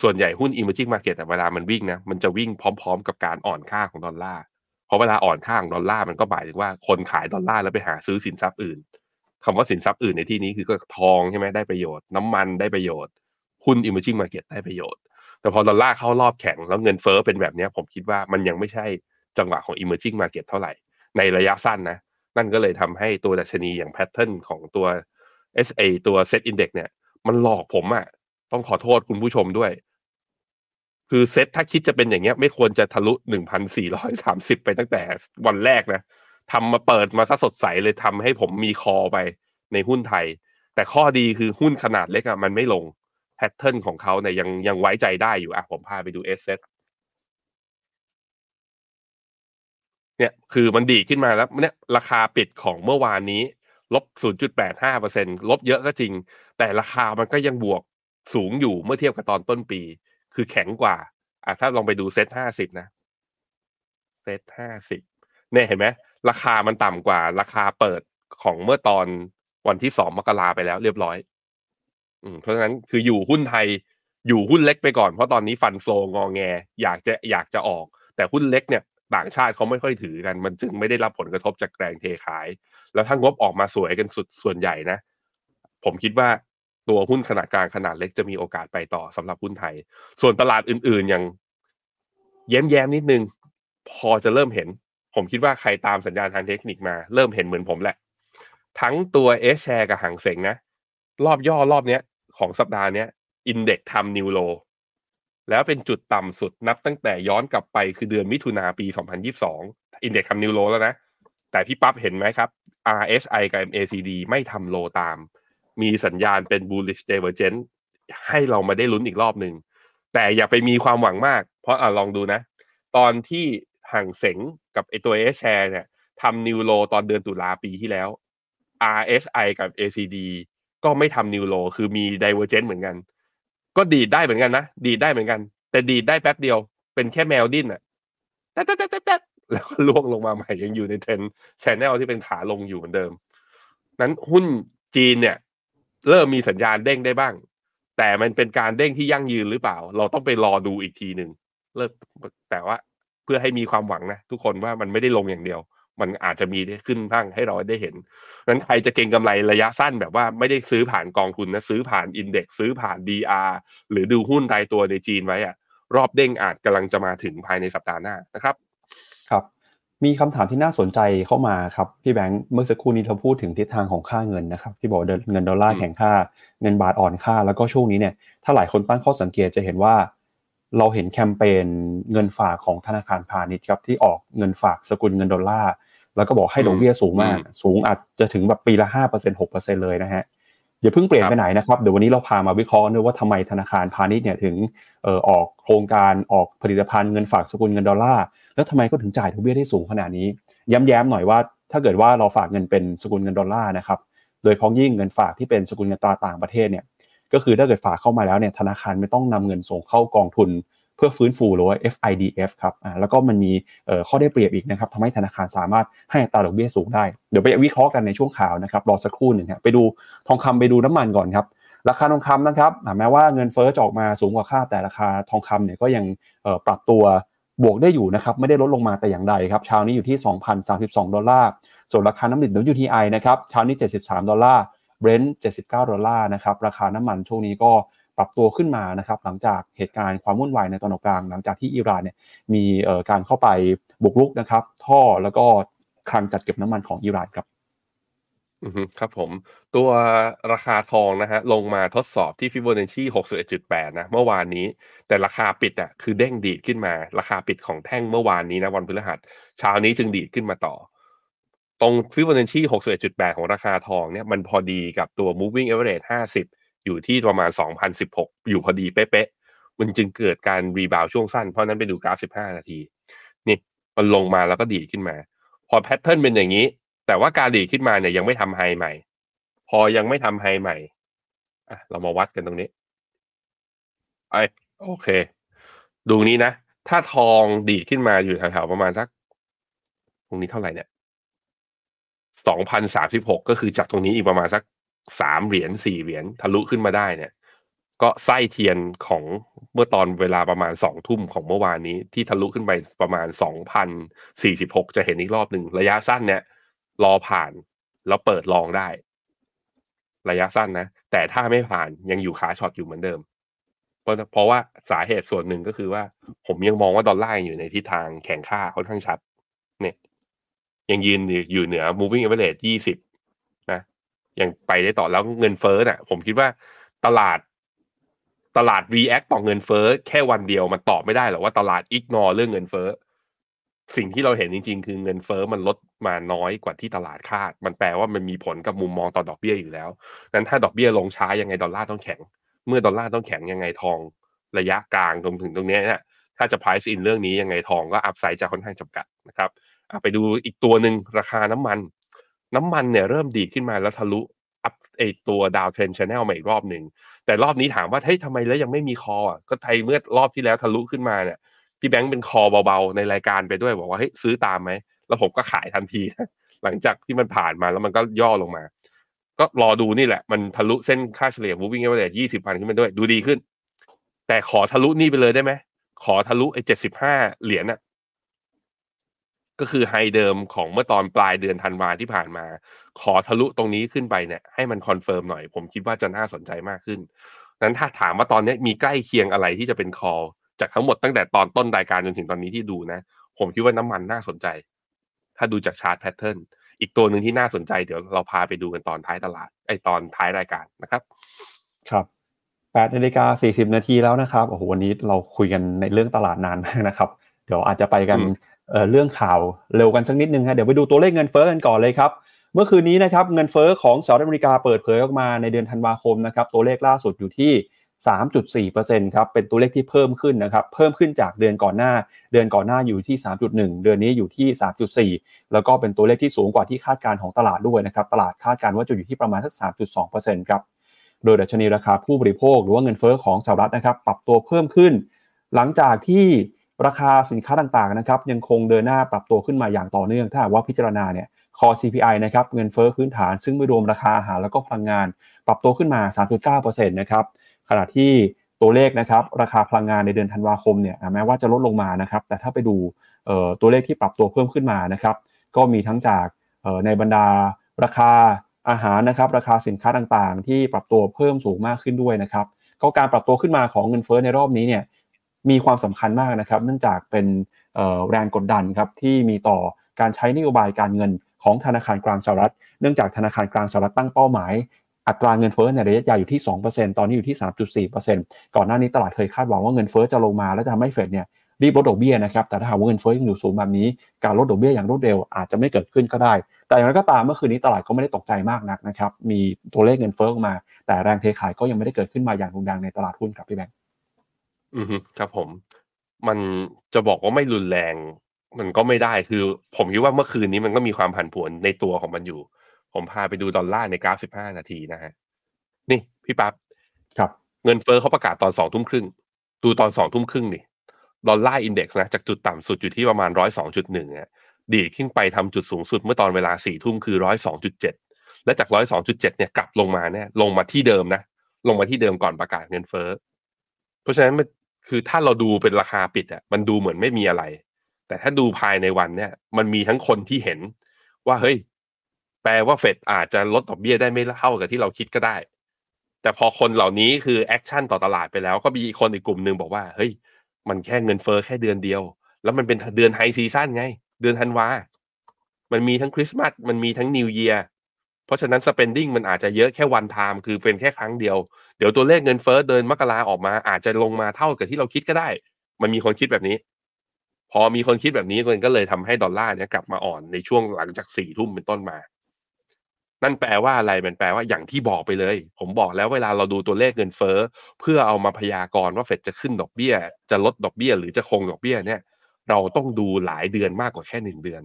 C: ส่วนใหญ่หุ้น emerging market แต่เวลามันวิ่งนะมันจะวิ่งพร้อม ๆ กับการอ่อนค่าของดอลลาร์เพราะเวลาอ่อนค่าของดอลลาร์มันก็หมายถึงว่าคนขายดอลลาร์แล้วไปหาซื้อสินทรัพย์อื่นคำว่าสินทรัพย์อื่นในที่นี้คือก็ทองใช่ไหมได้ประโยชน์ น้ำมันได้ประโยชน์หุ้น emerging market ได้ประโยชน์ แต่พอดอลลาร์เข้ารอบแข็งแล้วเงินเฟ้อเป็นแบบนี้ผมคิดว่ามันยังไม่ใช่จังหวะของ emerging market เท่าไหร่ ในระยะสั้นนะ นั่นก็เลยทำให้ตัวดัชนีอย่างแพทเทิร์นของตัว SA ตัว Set Index เนี่ย มันหลอกผมอะ่ะ ต้องขอโทษคุณผู้ชมด้วย คือเซ็ตถ้าคิดจะเป็นอย่างเงี้ย ไม่ควรจะทะลุหนึ่งพันสี่ร้อยสามสิบไปตั้งแต่วันแรกนะทำมาเปิดมาซะสดใสเลยทำให้ผมมีคอไปในหุ้นไทย แต่ข้อดีคือหุ้นขนาดเล็กอะมันไม่ลง pattern ของเขาเนี่ยยังยังไว้ใจได้อยู่อะผมพาไปดู sSET เนี่ยคือมันดีขึ้นมาแล้วเนี่ยราคาปิดของเมื่อวานนี้ลบ 0.85%ลบเยอะก็จริง แต่ราคามันก็ยังบวกสูงอยู่เมื่อเทียบกับตอนต้นปี คือแข็งกว่าอะถ้าลองไปดู SET50นะเซ็ต50เนี่ยเห็นไหมราคามันต่ำกว่าราคาเปิดของเมื่อตอนวันที่สองมกราไปแล้วเรียบร้อย อืมเพราะฉะนั้นคืออยู่หุ้นไทยอยู่หุ้นเล็กไปก่อนเพราะตอนนี้ฟันโฟลงองแง อยากจะอยากจะออก แต่หุ้นเล็กเนี่ยต่างชาติเขาไม่ค่อยถือกัน มันจึงไม่ได้รับผลกระทบจากแรงเทขาย แล้วถ้างบออกมาสวยกันสุดส่วนใหญ่นะ ผมคิดว่าตัวหุ้นขนาดกลางขนาดเล็กจะมีโอกาสไปต่อสำหรับหุ้นไทย ส่วนตลาดอื่นๆอย่างแย้มๆนิดนึง พอจะเริ่มเห็น ผมคิดว่าใครตามสัญญาณทางเทคนิคมา เริ่มเห็นเหมือนผมแหละ ทั้งตัวเอชแชร์กับหางเสงนะ รอบย่อรอบเนี้ย ของสัปดาห์เนี้ยอินเด็กทำนิวโลแล้วเป็นจุดต่ำสุดนับตั้งแต่ย้อนกลับไปคือเดือนมิถุนาปี 2022 อินเด็กทำนิวโลแล้วนะ แต่พี่ปั๊บเห็นไหมครับ RSI กับ MACD ไม่ทำโลตาม มีสัญญาณเป็น bullish divergence ให้เรามาได้ลุ้นอีกรอบหนึ่ง แต่อย่าไปมีความหวังมาก เพราะอะลองดูนะ ตอนที่ฮั่งเส็งกับไอตัว H-share เนี่ยทำ new low ตอนเดือนตุลาปีที่แล้ว RSI กับ MACD ก็ไม่ทำ new low คือมี divergence เหมือนกัน ก็ดีดได้เหมือนกันนะ ดีดได้เหมือนกัน แต่ดีดได้แป๊บเดียว เป็นแค่แมวดิ้นอะแต๊ดแต๊ดแต๊ดแต๊ดแล้วก็ร่วงลงมาใหม่ยังอยู่ในเทรนชแนลที่เป็นขาลงอยู่เหมือนเดิม นั้นหุ้นจีนเนี่ย เริ่มมีสัญญาณเด้งได้บ้าง แต่มันเป็นการเด้งที่ยั่งยืนหรือเปล่า เราต้องไปรอดูอีกทีหนึ่งเลิกแต่ว่าเพื่อให้มีความหวังนะทุกคนว่ามันไม่ได้ลงอย่างเดียว มันอาจจะมีขึ้นบ้างให้เราได้เห็นนั้นใครจะเก็งกำไรระยะสั้นแบบว่าไม่ได้ซื้อผ่านกองทุนนะซื้อผ่านอินเด็กซ์ซื้อผ่าน DR หรือดูหุ้นรายตัวในจีนไว้อะรอบเด้งอาจกำลังจะมาถึงภายในสัปดาห์หน้านะครับ
B: ครับมีคำถามที่น่าสนใจเข้ามาครับพี่แบงค์เมื่อสักครู่นี้เราพูดถึงทิศทางของค่าเงินนะครับ ที่บอกเงินดอลลาร์แข็งค่าเงินบาทอ่อนค่า แล้วก็ช่วงนี้เนี่ยถ้าหลายคนตั้งข้อสังเกตจะเห็นว่า เราเห็นแคมเปญเงินฝากของธนาคารพาณิชย์ครับที่ออกเงินฝากสกุลเงินดอลลาร์ แล้วก็บอกให้ดอกเบี้ยสูงมาก สูงอาจจะถึงแบบปีละห้าเปอร์เซ็นหกเปอร์เซ็นเลยนะฮะอย่าเพิ่งเปลี่ยนไปไหนนะครับเดี๋ยววันนี้เราพามาวิเคราะห์ด้วยว่าทำไมธนาคารพาณิชย์เนี่ยถึงเอ่อออกโครงการออกผลิตภัณฑ์เงินฝากสกุลเงินดอลลาร์แล้วทำไมก็ถึงจ่ายดอกเบี้ยได้สูงขนาดนี้ ย้ำๆหน่อยว่า ถ้าเกิดว่าเราฝากเงินเป็นสกุลเงินดอลลาร์นะครับโดยพ้องยิ่งเงินฝากที่เป็นสกุลเงินตราต่างประเทศเนี่ยก็คือถ้าเกิดฝากเข้ามาแล้วเนี่ยธนาคารไม่ต้องนำเงินส่งเข้ากองทุนเพื่อฟื้นฟูหรือว่า FIDF ครับแล้วก็มันมีข้อได้เปรียบอีกนะครับทำให้ธนาคารสามารถให้อัตราดอกเบี้ยสูงได้ เดี๋ยวไปวิเคราะห์กันในช่วงข่าวนะครับรอสักครู่หนึ่งครับไปดูทองคำไปดูน้ำมันก่อนครับราคาทองคำนะครับแม้ว่าเงินเฟ้อจะออกมาสูงกว่าคาดแต่ราคาทองคำเนี่ยก็ยังปรับตัวบวกได้อยู่นะครับไม่ได้ลดลงมาแต่อย่างใดครับเช้านี้อยู่ที่ 2,032 ดอลลาร์ ส่วนราคาน้ำมันดิบ WTI นะครับเช้านี้ 73 ดอลลาร์เบรนท์79 ดอลลาร์นะครับราคาน้ำมันช่วงนี้ก็ ปรับตัวขึ้นมานะครับหลังจากเหตุการณ์ความวุ่นวายในตะวันออกกลาง หลังจากที่อิหร่านเนี่ยมีการเข้าไปบุกรุกนะครับ ท่อแล้วก็คลังจัดเก็บน้ำมันของอิหร่านครับ
C: อืครับผม ตัวราคาทองนะฮะลงมาทดสอบที่ฟิโบนัชชี61.8 นะ เมื่อวานนี้ แต่ราคาปิดอะคือเด้งดีดขึ้นมา ราคาปิดของแท่งเมื่อวานนี้นะวันพฤหัสเช้านี้จึงดีดขึ้นมาต่อ ตรงฟิโบนัชชี61.8 ของราคาทองเนี่ยมันพอดีกับตัว moving average 50 อยู่ที่ประมาณ 2,016 อยู่พอดีเป๊ะๆ มันจึงเกิดการ rebound ช่วงสั้น เพราะนั้นไปดูกราฟ 15 นาที นี่มันลงมาแล้วก็ดีขึ้นมา พอแพทเทิร์นเป็นอย่างนี้ แต่ว่าการดีขึ้นมาเนี่ยยังไม่ทำไฮใหม่ พอยังไม่ทำไฮใหม่อะเรามาวัดกันตรงนี้ไอโอเค ดูนี้นะ ถ้าทองดีขึ้นมาอยู่แถวๆประมาณสัก ตรงนี้เท่าไหร่เนี่ยสองพันสาสิบหกก็คือจากตรงนี้อีกประมาณสัก สามเหรียญสี่เหรียญทะลุขึ้นมาได้เนี่ย ก็ไส้เทียนของเมื่อตอนเวลาประมาณสองทุ่มของเมื่อวานนี้ ที่ทะลุขึ้นไปประมาณสองพันสี่สิบหกจะเห็นอีกรอบหนึ่งระยะสั้นเนี่ย รอผ่านแล้วเปิดลองได้ ระยะสั้นนะ แต่ถ้าไม่ผ่านยังอยู่ขาช็อตอยู่เหมือนเดิม เพราะเพราะว่าสาเหตุส่วนหนึ่งก็คือว่า ผมยังมองว่าดอลลาร์อยู่ในทิศทางแข็งค่าค่อนข้างชัด เนี่ย ยังยืนอยู่เหนือ moving average ยี่สิบ ยังไปได้ต่อแล้วเงินเฟ้อน่ะ ผมคิดว่าตลาดตลาด react ต่อเงินเฟ้อแค่วันเดียวมันตอบไม่ได้หรอกว่าตลาด ignore เรื่องเงินเฟ้อสิ่งที่เราเห็นจริง ๆ คือเงินเฟ้อมันลดมาน้อยกว่าที่ตลาดคาด มันแปลว่ามันมีผลกับมุมมองต่อดอกเบี้ยอยู่แล้วนั้นถ้าดอกเบี้ยลงช้ายังไงดอลลาร์ต้องแข็ง เมื่อดอลลาร์ต้องแข็งยังไงทองระยะกลางตรวมถึงตรงนี้เนี่ยถ้าจะ price in เรื่องนี้ยังไงทองก็อัพไซด์จะค่อนข้างจำกัดนะครับไปดูอีกตัวหนึ่งราคาน้ำมัน น้ำมันเนี่ยเริ่มดีขึ้นมาแล้วทะลุอัพไอตัวดาวเทรนชแนลมาอีกรอบหนึ่ง แต่รอบนี้ถามว่าเฮ้ยทำไมแล้วยังไม่มีคออะก็ไทยเมื่อรอบที่แล้วทะลุขึ้นมาเนี่ยพี่แบงค์เป็นคอเบาๆในรายการไปด้วยบอกว่าเฮ้ยซื้อตามไหม แล้วผมก็ขายทันที หลังจากที่มันผ่านมาแล้วมันก็ย่อลงมา ก็รอดูนี่แหละ มันทะลุเส้นค่าเฉลี่ย moving average ยี่สิบพันขึ้นมาด้วย ดูดีขึ้น แต่ขอทะลุนี่ไปเลยได้ไหมขอทะลุไอ้เจ็ดสิบห้าเหรียญน่ะ ก็คือ high เดิมของเมื่อตอนปลายเดือนธันวาที่ผ่านมา ขอทะลุตรงนี้ขึ้นไปเนี่ยให้มัน confirm หน่อย ผมคิดว่าจะน่าสนใจมากขึ้นนั้นถ้าถามว่าตอนนี้มีใกล้เคียงอะไรที่จะเป็น call จากทั้งหมดตั้งแต่ตอนต้นรายการจนถึงตอนนี้ที่ดูนะ ผมคิดว่าน้ำมันน่าสนใจ ถ้าดูจาก chart pattern อีกตัวหนึ่งที่น่าสนใจเดี๋ยวเราพาไปดูกันตอนท้ายตลาดไอตอนท้ายรายการนะครับ
B: ครับ8นาฬิกา40 นาทีแล้วนะครับโอ้โหวันนี้เราคุยกันในเรื่องตลาดนานมากนะครับ เดี๋ยวอาจจะไปกัน เเรื่องข่าวเร็วกันสักนิดนึงฮะเดี๋ยวไปดูตัวเลขเงินเฟ้อกันก่อนเลยครับ เมื่อคืนนี้นะครับเงินเฟ้อของสหรัฐอเมริกาเปิดเผยออกมาในเดือนธันวาคมนะครับตัวเลขล่าสุดอยู่ที่ 3.4%ครับเป็นตัวเลขที่เพิ่มขึ้นนะครับเพิ่มขึ้นจากเดือนก่อนหน้า เดือนก่อนหน้าอยู่ที่ 3.1 เดือนนี้อยู่ที่ 3.4 แล้วก็เป็นตัวเลขที่สูงกว่าที่คาดการณ์ของตลาดด้วยนะครับตลาดคาดการณ์ว่าจะอยู่ที่ประมาณสัก 3.2%ครับโดยดัชนีราคาผู้บริโภคหรือว่าเงินเฟ้อของสหรัฐนะครับปรับตัวเพิ่มขึ้น หลังจากที่ ราคาสินค้าต่างๆนะครับยังคงเดินหน้าปรับตัวขึ้นมาอย่างต่อเนื่อง ถ้าว่าพิจารณาเนี่ยคอ CPI นะครับเงินเฟอ้อพื้นฐานซึ่งไม่รวมราคาอาหารแล้วก็พลังงาน ปรับตัวขึ้นมา 3.9%นะครับขณะที่ตัวเลขนะครับราคาพลังงานในเดือนธันวาคมเนี่ยแม้ว่าจะลดลงมานะครับแต่ถ้าไปดูตัวเลขที่ปรับตัวเพิ่มขึ้นมานะครับก็มีทั้งจากในบรรดาราคาอาหารนะครับราคาสินค้าต่างๆ ที่ปรับตัวเพิ่มสูงมากขึ้นด้วยนะครับก็การปรับตัวขึ้นมาของเงินเฟ้อในรอบนี้เนี่ย มีความสำคัญมากนะครับ เนื่องจากเป็นแรงกดดันครับที่มีต่อการใช้นโยบายการเงินของธนาคารกลางสหรัฐ เนื่องจากธนาคารกลางสหรัฐตั้งเป้าหมาย อัตราเงินเฟ้อในระยะยาวอยู่ที่ 2%ตอนนี้อยู่ที่ 3.4%ก่อนหน้านี้ตลาดเคยคาดหวังว่าเงินเฟ้อจะลงมา และจะทำให้เฟดเนี่ยรีบลดดอกเบี้ยนะครับ แต่ถ้าหากว่าเงินเฟ้อยังอยู่สูงแบบนี้ การลดดอกเบี้ยอย่างรวดเร็วอาจจะไม่เกิดขึ้นก็ได้ แต่อย่างไรก็ตามเมื่อคืนนี้ตลาดก็ไม่ได้ตกใจมากนักนะครับ มีตัวเลขเงินเฟ้อออกมา แต่แรงเทขายก็ยังไม่ได้เกิดขึ้นมาอย่างรุนแรงในตลาดหุ้นครับพี่แบงค์
C: อือครับผม มันจะบอกว่าไม่รุนแรง มันก็ไม่ได้ คือผมคิดว่าเมื่อคืนนี้มันก็มีความผันผวนในตัวของมันอยู่ ผมพาไปดูดอลลาร์ในกราฟ 15 นาทีนะฮะนี่พี่ปั๊บ
B: ครับ
C: เงินเฟ้อเขาประกาศตอนสองทุ่มครึ่ง ดูตอนสองทุ่มครึ่งนี่ดอลลาร์อินเด็กซ์นะ จากจุดต่ำสุดอยู่ที่ประมาณร้อยสองจุดหนึ่งดีดขึ้นไปทำจุดสูงสุดเมื่อตอนเวลาสี่ทุ่มคือร้อยสองจุดเจ็ดและจากร้อยสองจุดเจ็ดเนี่ยกลับลงมาเนี่ย ลงมาที่เดิมนะ ลงมาที่เดิมก่อนประกาศเงินเฟ้อ เพราะฉะนั้นมัน คือถ้าเราดูเป็นราคาปิดอะมันดูเหมือนไม่มีอะไร แต่ถ้าดูภายในวันเนี่ย มันมีทั้งคนที่เห็น ว่าเฮ้ย แปลว่าเฟดอาจจะลดดอกเบี้ยได้ไม่เท่ากับที่เราคิดก็ได้ แต่พอคนเหล่านี้คือ action ต่อตลาดไปแล้ว ก็มีคนอีกกลุ่มหนึ่งบอกว่า เฮ้ย มันแค่เงินเฟ้อแค่เดือนเดียว แล้วมันเป็นเดือน high season ไง เดือนธันวา มันมีทั้งคริสต์มาสมันมีทั้ง New Year เพราะฉะนั้น spending มันอาจจะเยอะแค่ one time คือเป็นแค่ครั้งเดียว เดี๋ยวตัวเลขเงินเฟ้อเดือนมกราออกมา อาจจะลงมาเท่ากับที่เราคิดก็ได้ มันมีคนคิดแบบนี้ พอมีคนคิดแบบนี้มันก็เลยทำให้ดอลลาร์เนี่ยกลับมาอ่อนในช่วงหลังจากสี่ทุ่มเป็นต้นมา นั่นแปลว่าอะไรมันแปลว่าอย่างที่บอกไปเลย ผมบอกแล้วเวลาเราดูตัวเลขเงินเฟ้อเพื่อเอามาพยากรณ์ว่าเฟดจะขึ้นดอกเบี้ย จะลดดอกเบี้ย หรือจะคงดอกเบี้ยเนี่ย เราต้องดูหลายเดือนมากกว่าแค่หนึ่งเดือน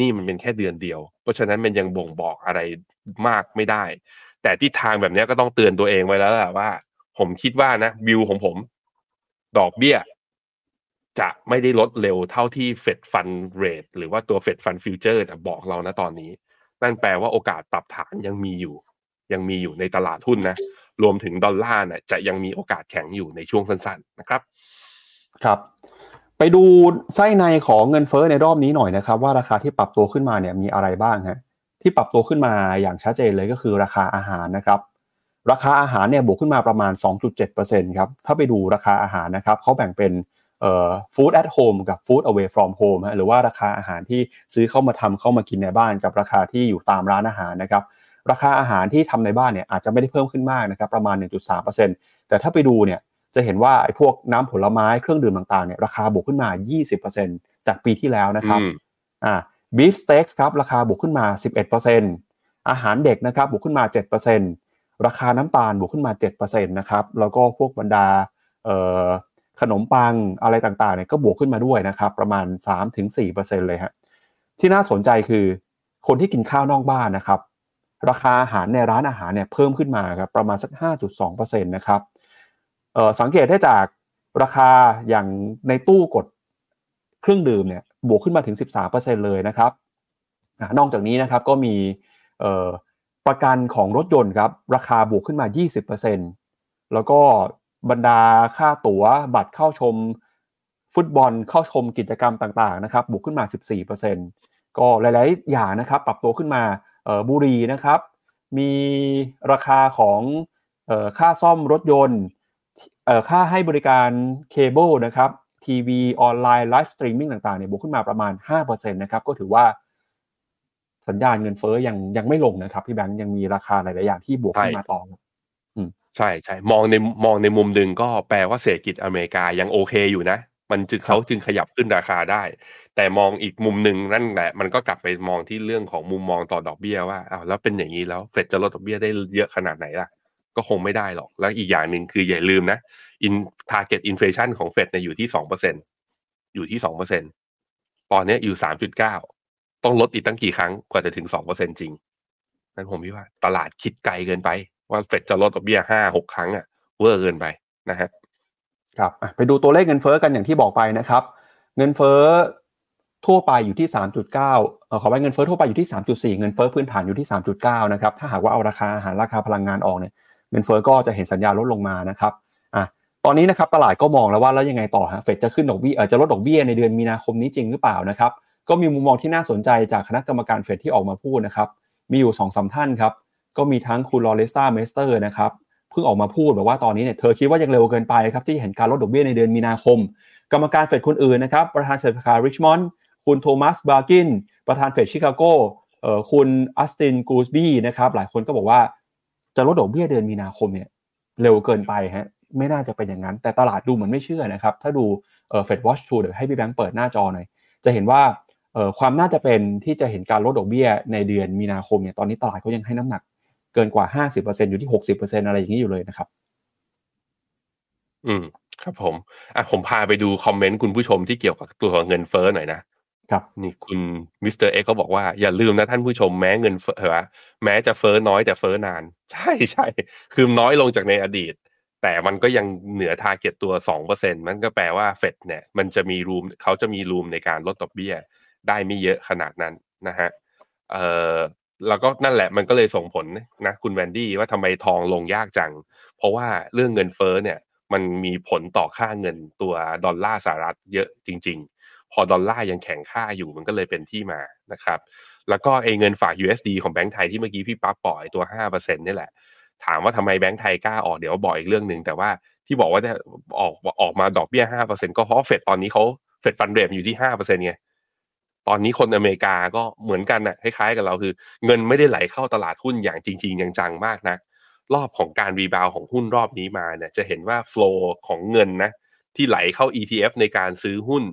C: นี่มันเป็นแค่เดือนเดียว เพราะฉะนั้นมันยังบ่งบอกอะไรมากไม่ได้ แต่ทิศทางแบบนี้ก็ต้องเตือนตัวเองไว้แล้วแหละว่า ผมคิดว่านะวิวของผม ดอกเบี้ย จะไม่ได้ลดเร็วเท่าที่เฟดฟันเรทหรือว่าตัวเฟดฟันฟิวเจอร์บอกเรานะตอนนี้ นั่นแปลว่าโอกาสปรับฐานยังมีอยู่ ยังมีอยู่ในตลาดหุ้นนะ รวมถึงดอลลาร์เนี่ยจะยังมีโอกาสแข็งอยู่ในช่วงสั้นๆนะครับ
B: ครับไปดูไส้ในของเงินเฟ้อในรอบนี้หน่อยนะครับ ว่าราคาที่ปรับตัวขึ้นมาเนี่ยมีอะไรบ้างฮะ ที่ปรับตัวขึ้นมาอย่างชัดเจนเลยก็คือราคาอาหารนะครับ ราคาอาหารเนี่ยบวกขึ้นมาประมาณ 2.7%ครับ ถ้าไปดูราคาอาหารนะครับเขาแบ่งเป็นเอ่อ food at home กับ food away from home หรือว่าราคาอาหารที่ซื้อเข้ามาทำเข้ามากินในบ้านกับราคาที่อยู่ตามร้านอาหารนะครับ ราคาอาหารที่ทำในบ้านเนี่ยอาจจะไม่ได้เพิ่มขึ้นมากนะครับประมาณ 1.3%แต่ถ้าไปดูเนี่ยจะเห็นว่าไอ้พวกน้ำผลไม้เครื่องดื่มต่างๆเนี่ยราคาบวกขึ้นมา 20%จากปีที่แล้วนะครับ
C: อื ม
B: อ่า beef steaks ครับราคาบวกขึ้นมา 11%อาหารเด็กนะครับบวกขึ้นมา 7%ราคาน้ำตาลบวกขึ้นมา 7%นะครับแล้วก็พวกบรรดาขนมปังอะไรต่างๆเนี่ยก็บวกขึ้นมาด้วยนะครับประมาณ 3-4%เลยฮะที่น่าสนใจคือคนที่กินข้าวนอกบ้านนะครับ ราคาอาหารในร้านอาหารเนี่ยเพิ่มขึ้นมาครับประมาณสัก 5.2%นะครับสังเกตได้จากราคาอย่างในตู้กดเครื่องดื่มเนี่ยบวกขึ้นมาถึง 13%เลยนะครับนอกจากนี้นะครับก็มีประกันของรถยนต์ครับราคาบวกขึ้นมา 20%แล้วก็บรรดาค่าตั๋วบัตรเข้าชมฟุตบอลเข้าชมกิจกรรมต่างๆนะครับบวกขึ้นมา 14%ก็หลายๆอย่างนะครับปรับตัวขึ้นมาบุรีนะครับ มีราคาของออค่าซ่อมรถยนต์ค่าให้บริการเคเบิลนะครับ ทีวีออนไลน์ live streaming ต่างๆเนี่ยบวกขึ้นมาประมาณ5%นะครับก็ถือว่าสัญญาณเงินเฟ้อยังยังไม่ลงนะครับพี่แบงค์ยังมีราคาหลายๆอย่างที่บวกขึ้นมาต่อ
C: ใช่ใช่มองในมองในมุมหนึ่งก็แปลว่าเศรษฐกิจอเมริกายังโอเคอยู่นะ มันจึงเขาจึงขยับขึ้นราคาได้ แต่มองอีกมุมหนึ่งนั่นแหละ มันก็กลับไปมองที่เรื่องของมุมมองต่อดอกเบี้ยว่าอ้าวแล้วเป็นอย่างนี้แล้วเฟดจะลดดอกเบี้ยได้เยอะขนาดไหนล่ะ ก็คงไม่ได้หรอก แล้วอีกอย่างหนึ่งคืออย่าลืมนะ inflation target inflation ของเฟดเนี่ยอยู่ที่สองเปอร์เซ็นต์อยู่ที่สองเปอร์เซ็นต์ตอนนี้อยู่สามจุดเก้าต้องลดอีกตั้งกี่ครั้งกว่าจะถึงสองเปอร์เซ็นต์จริงนั้นผมคิดว่าตลาดคิดไกลเกินไป ว่าเฟดจะลดดอกเบี้ยห้าหกครั้งอะ over เกินไปนะฮะ
B: ครับไปดูตัวเลขเงินเฟ้อกันอย่างที่บอกไปนะครับ เงินเฟ้อทั่วไปอยู่ที่ 3.9เอ่อขออภัยเงินเฟ้อทั่วไปอยู่ที่ 3.4 เงินเฟ้อพื้นฐานอยู่ที่ 3.9 นะครับ ถ้าหากว่าเอาราคาอาหารราคาพลังงานออกเนี่ย เงินเฟ้อก็จะเห็นสัญญาณลดลงมานะครับอะตอนนี้นะครับตลาดก็มองแล้วว่าแล้วยังไงต่อฮะเฟดจะขึ้นดอกเบี้ยเออจะลดดอกเบี้ยในเดือนมีนาคมนี้จริงหรือเปล่านะครับก็มีมุมมองที่น่าสนใจจากคณะกรรมการเฟดที่ออกมาพูดนะครับมีอยู่2อสท่านครับก็มีทั้งคุณลอเรตตาเมสเตอร์นะครับเพิ่งออกมาพูดแบบว่าตอนนี้เนี่ยเธอคิดว่ายังเร็วเกินไปครับที่เห็นการลดดอกเบี้ยในเดือนมีนาคม กรรมการเฟดคนอื่นนะครับประธานเศรษฐกิจริชมอนด์คุณโทมัสบาร์กินประธานเฟดชิคาโกเอ่อคุณออสตินกูลส์บีนะครับหลายคนก็บอกว่า จะลดดอกเบี้ยเดือนมีนาคมเนี่ยเร็วเกินไปฮะไม่น่าจะเป็นอย่างนั้น แต่ตลาดดูเหมือนไม่เชื่อนะครับ ถ้าดู FedWatch Tool เดี๋ยวให้พี่แบงค์เปิดหน้าจอหน่อย จะเห็นว่าความน่าจะเป็นที่จะเห็นการลดดอกเบี้ยในเดือนมีนาคมเนี่ยตอนนี้ตลาดก็ยังให้น้ำหนักเกินกว่า 50%อยู่ที่ 60%อะไรอย่างนี้อยู่เลยนะครับ
C: อืม ครับผม อะผมพาไปดู comment คุณผู้ชมที่เกี่ยวกับตัวเงินเฟ้อหน่อยนะ ครับนี่คุณ Mr. X ก็บอกว่าอย่าลืมนะท่านผู้ชมแม้เงินเฟ้อเหรอแม้จะเฟ้อน้อยแต่เฟ้อนาน ใช่ใช่คือน้อยลงจากในอดีต แต่มันก็ยังเหนือ target ตัวสองเปอร์เซ็นต์มันก็แปลว่าเฟดเนี่ย มันจะมี room เขาจะมี room ในการลดดอกเบี้ย ได้ไม่เยอะขนาดนั้นนะฮะเอ่อแล้วก็นั่นแหละมันก็เลยส่งผลนะคุณแวนดี้ว่าทำไมทองลงยากจัง เพราะว่าเรื่องเงินเฟ้อเนี่ย มันมีผลต่อค่าเงินตัวดอลลาร์สหรัฐเยอะจริง ๆ พอดอลลาร์ยังแข็งค่าอยู่มันก็เลยเป็นที่มานะครับ แล้วก็ไอ้เงินฝาก USD ของแบงก์ไทยที่เมื่อกี้พี่ปั๊บปล่อยตัว 5%นี่แหละ ถามว่าทำไมแบงก์ไทยกล้าออกเดี๋ยวบอกอีกเรื่องหนึ่งแต่ว่าที่บอกว่าจะออกออกมาดอกเบี้ย 5%ก็เพราะเฟดตอนนี้เขาเฟดฟันเรทอยู่ที่ 5%ไงตอนนี้คนอเมริกาก็เหมือนกันนะคล้ายๆกับเราคือ เงินไม่ได้ไหลเข้าตลาดหุ้นอย่างจริงๆจังมากนะรอบของการ rebound ของหุ้นรอบนี้มาเนี่ยจะเห็นว่า flow ของเงินนะที่ไหลเข้า ETF ในการซื้อหุ้น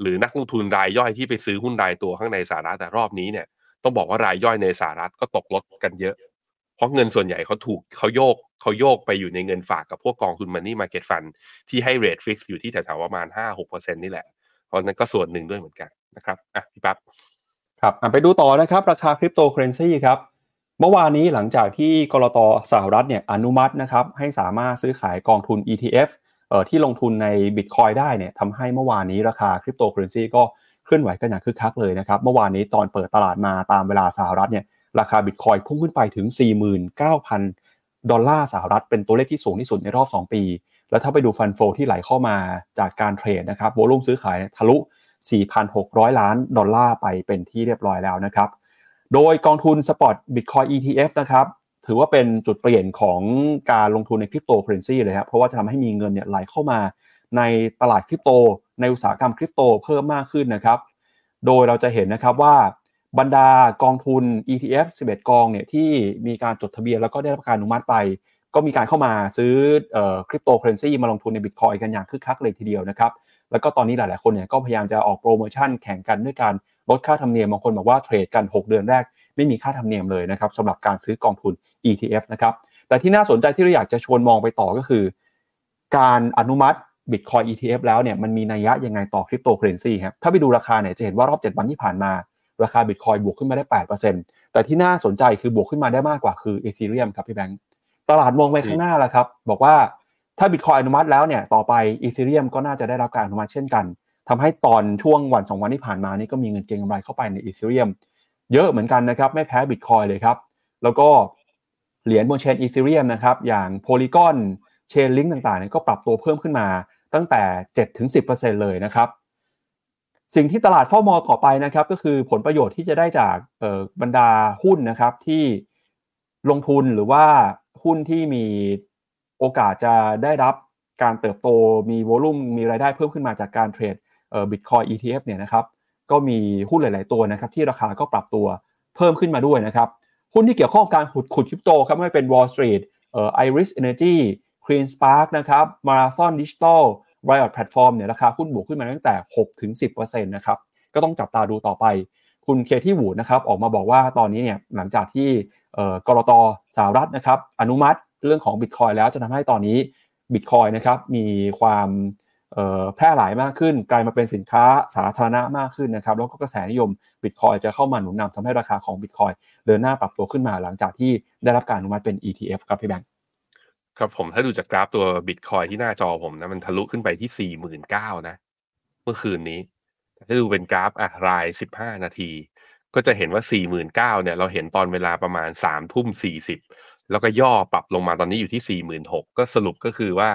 C: หรือนักลงทุนรายย่อยที่ไปซื้อหุ้นรายตัวข้างในสหรัฐแต่รอบนี้เนี่ยต้องบอกว่ารายย่อยในสหรัฐก็ตกลดกันเยอะ เพราะเงินส่วนใหญ่เขาถูกเขาโยกเขาโยกไปอยู่ในเงินฝากกับพวกกองทุน money market fund ที่ให้ rate fix อยู่ที่แถวๆประมาณ 5-6%นี่แหละ เพราะนั้นก็ส่วนหนึ่งด้วยเหมือนกันนะครับอะพี่ปั๊บ
B: ครับไปดูต่อนะครับ ราคาคริปโตเคอเรนซีครับเมื่อวานนี้หลังจากที่กลต.สหรัฐเนี่ยอนุมัตินะครับให้สามารถซื้อขายกองทุน ETF ที่ลงทุนใน Bitcoin ได้เนี่ยทำให้เมื่อวานนี้ราคาคริปโตเคอเรนซีก็เคลื่อนไหวกันอย่างคึกคักเลยนะครับ เมื่อวานนี้ตอนเปิดตลาดมาตามเวลาสหรัฐเนี่ยราคา Bitcoin พุ่งขึ้นไปถึง 49,000 ดอลลาร์สหรัฐ เป็นตัวเลขที่สูงที่สุดในรอบ 2 ปี แล้วถ้าไปดู fund flow ที่ไหลเข้ามาจากการเทรดนะครับ volume ซื้อขายทะลุ 4,600 ล้านดอลลาร์ไปเป็นที่เรียบร้อยแล้วนะครับ โดยกองทุน Spot Bitcoin ETF นะครับ ถือว่าเป็นจุดเปลี่ยนของการลงทุนในคริปโตเคอเรนซีเลยครับเพราะว่าจะทำให้มีเงินเนี่ยไหลเข้ามาในตลาดคริปโต ในอุตสาหกรรมคริปโตเพิ่มมากขึ้นนะครับ โดยเราจะเห็นนะครับว่าบรรดากองทุน ETF 11 กองเนี่ยที่มีการจดทะเบียนแล้วก็ได้รับการอนุมัติไป ก็มีการเข้ามาซื้อคริปโตเคอเรนซีมาลงทุนใน Bitcoin กันอย่างคึกคักเลยทีเดียวนะครับ แล้วก็ตอนนี้หลาย ๆ คนเนี่ยก็พยายามจะออกโปรโมชั่นแข่งกันด้วยการลดค่าธรรมเนียมบางคนบอกว่าเทรดกัน 6 เดือนแรก ไม่มีค่าธรรมเนียมเลยนะครับสำหรับการซื้อกองทุน ETF นะครับแต่ที่น่าสนใจที่เราอยากจะชวนมองไปต่อก็คือ การอนุมัติ Bitcoin ETF แล้วเนี่ยมันมีนัยยะยังไงต่อคริปโตเคอเรนซีครับถ้าไปดูราคาเนี่ยจะเห็นว่ารอบ 7 วันที่ผ่านมา ราคา Bitcoin บวกขึ้นมาได้ 8%แต่ที่น่าสนใจคือบวกขึ้นมาได้มากกว่าคือ Ethereum ครับพี่แบงค์ตลาดมองไปข้างหน้าแล้วครับบอกว่าถ้า Bitcoin อนุมัติแล้วเนี่ยต่อไป Ethereum ก็น่าจะได้รับการอนุมัติเช่นกันทำให้ตอนช่วงวัน 2 วันที่ผ่านมานี่ก็มีเงินเก็งกำไรเข้าไปใน Ethereum ยอะเหมือนกันนะครับไม่แพ้ Bitcoin เลยครับแล้วก็เหรียญบนเชน Ethereum นะครับอย่าง Polygon Chainlink ต่างๆเนี่ยก็ปรับตัวเพิ่มขึ้นมาตั้งแต่ 7-10%เลยนะครับสิ่งที่ตลาดเฝ้ามองต่อไปนะครับก็คือผลประโยชน์ที่จะได้จากบรรดาหุ้นนะครับที่ลงทุนหรือว่าหุ้นที่มีโอกาสจะได้รับการเติบโตมีโวลุ่มมีรายได้เพิ่มขึ้นมาจากการเทรดบิตคอย ETF เนี่ยนะครับ ก็มีหุ้นหลาย ๆ ตัวนะครับที่ราคาก็ปรับตัวเพิ่มขึ้นมาด้วยนะครับหุ้นที่เกี่ยวข้องการขุดขุดคริปโตครับไม่เป็น Wall Street เอ่อ Iris Energy Clean Spark นะครับ Marathon Digital Riot Platform เนี่ยราคาหุ้นบวกขึ้นมาตั้งแต่6-10%นะครับก็ต้องจับตาดูต่อไป คุณเคที่วูดนะครับออกมาบอกว่าตอนนี้เนี่ยหลังจากที่กรตสหรัฐนะครับอนุมัติเรื่องของ Bitcoin แล้วจะทำให้ตอนนี้ Bitcoin นะครับมีความ แพร่หลายมากขึ้น กลายมาเป็นสินค้าสาธารณะมากขึ้นนะครับแล้วก็กระแสนิยม Bitcoin จะเข้ามาหนุนนำทำให้ราคาของ Bitcoin เดินหน้าปรับตัวขึ้นมาหลังจากที่ได้รับการอนุมัติเป็น ETF ครับพี่แบงค์
C: ครับผมถ้าดูจากกราฟตัวบิตคอยที่หน้าจอผมนะมันทะลุขึ้นไปที่สี่หมื่นเก้านะ เมื่อคืนนี้ ถ้าดูเป็นกราฟอะรายสิบห้านาที ก็จะเห็นว่าสี่หมื่นเก้าเนี่ยเราเห็นตอนเวลาประมาณสามทุ่มสี่สิบแล้วก็ย่อปรับลงมาตอนนี้อยู่ที่สี่หมื่นหกก็สรุปก็คือว่า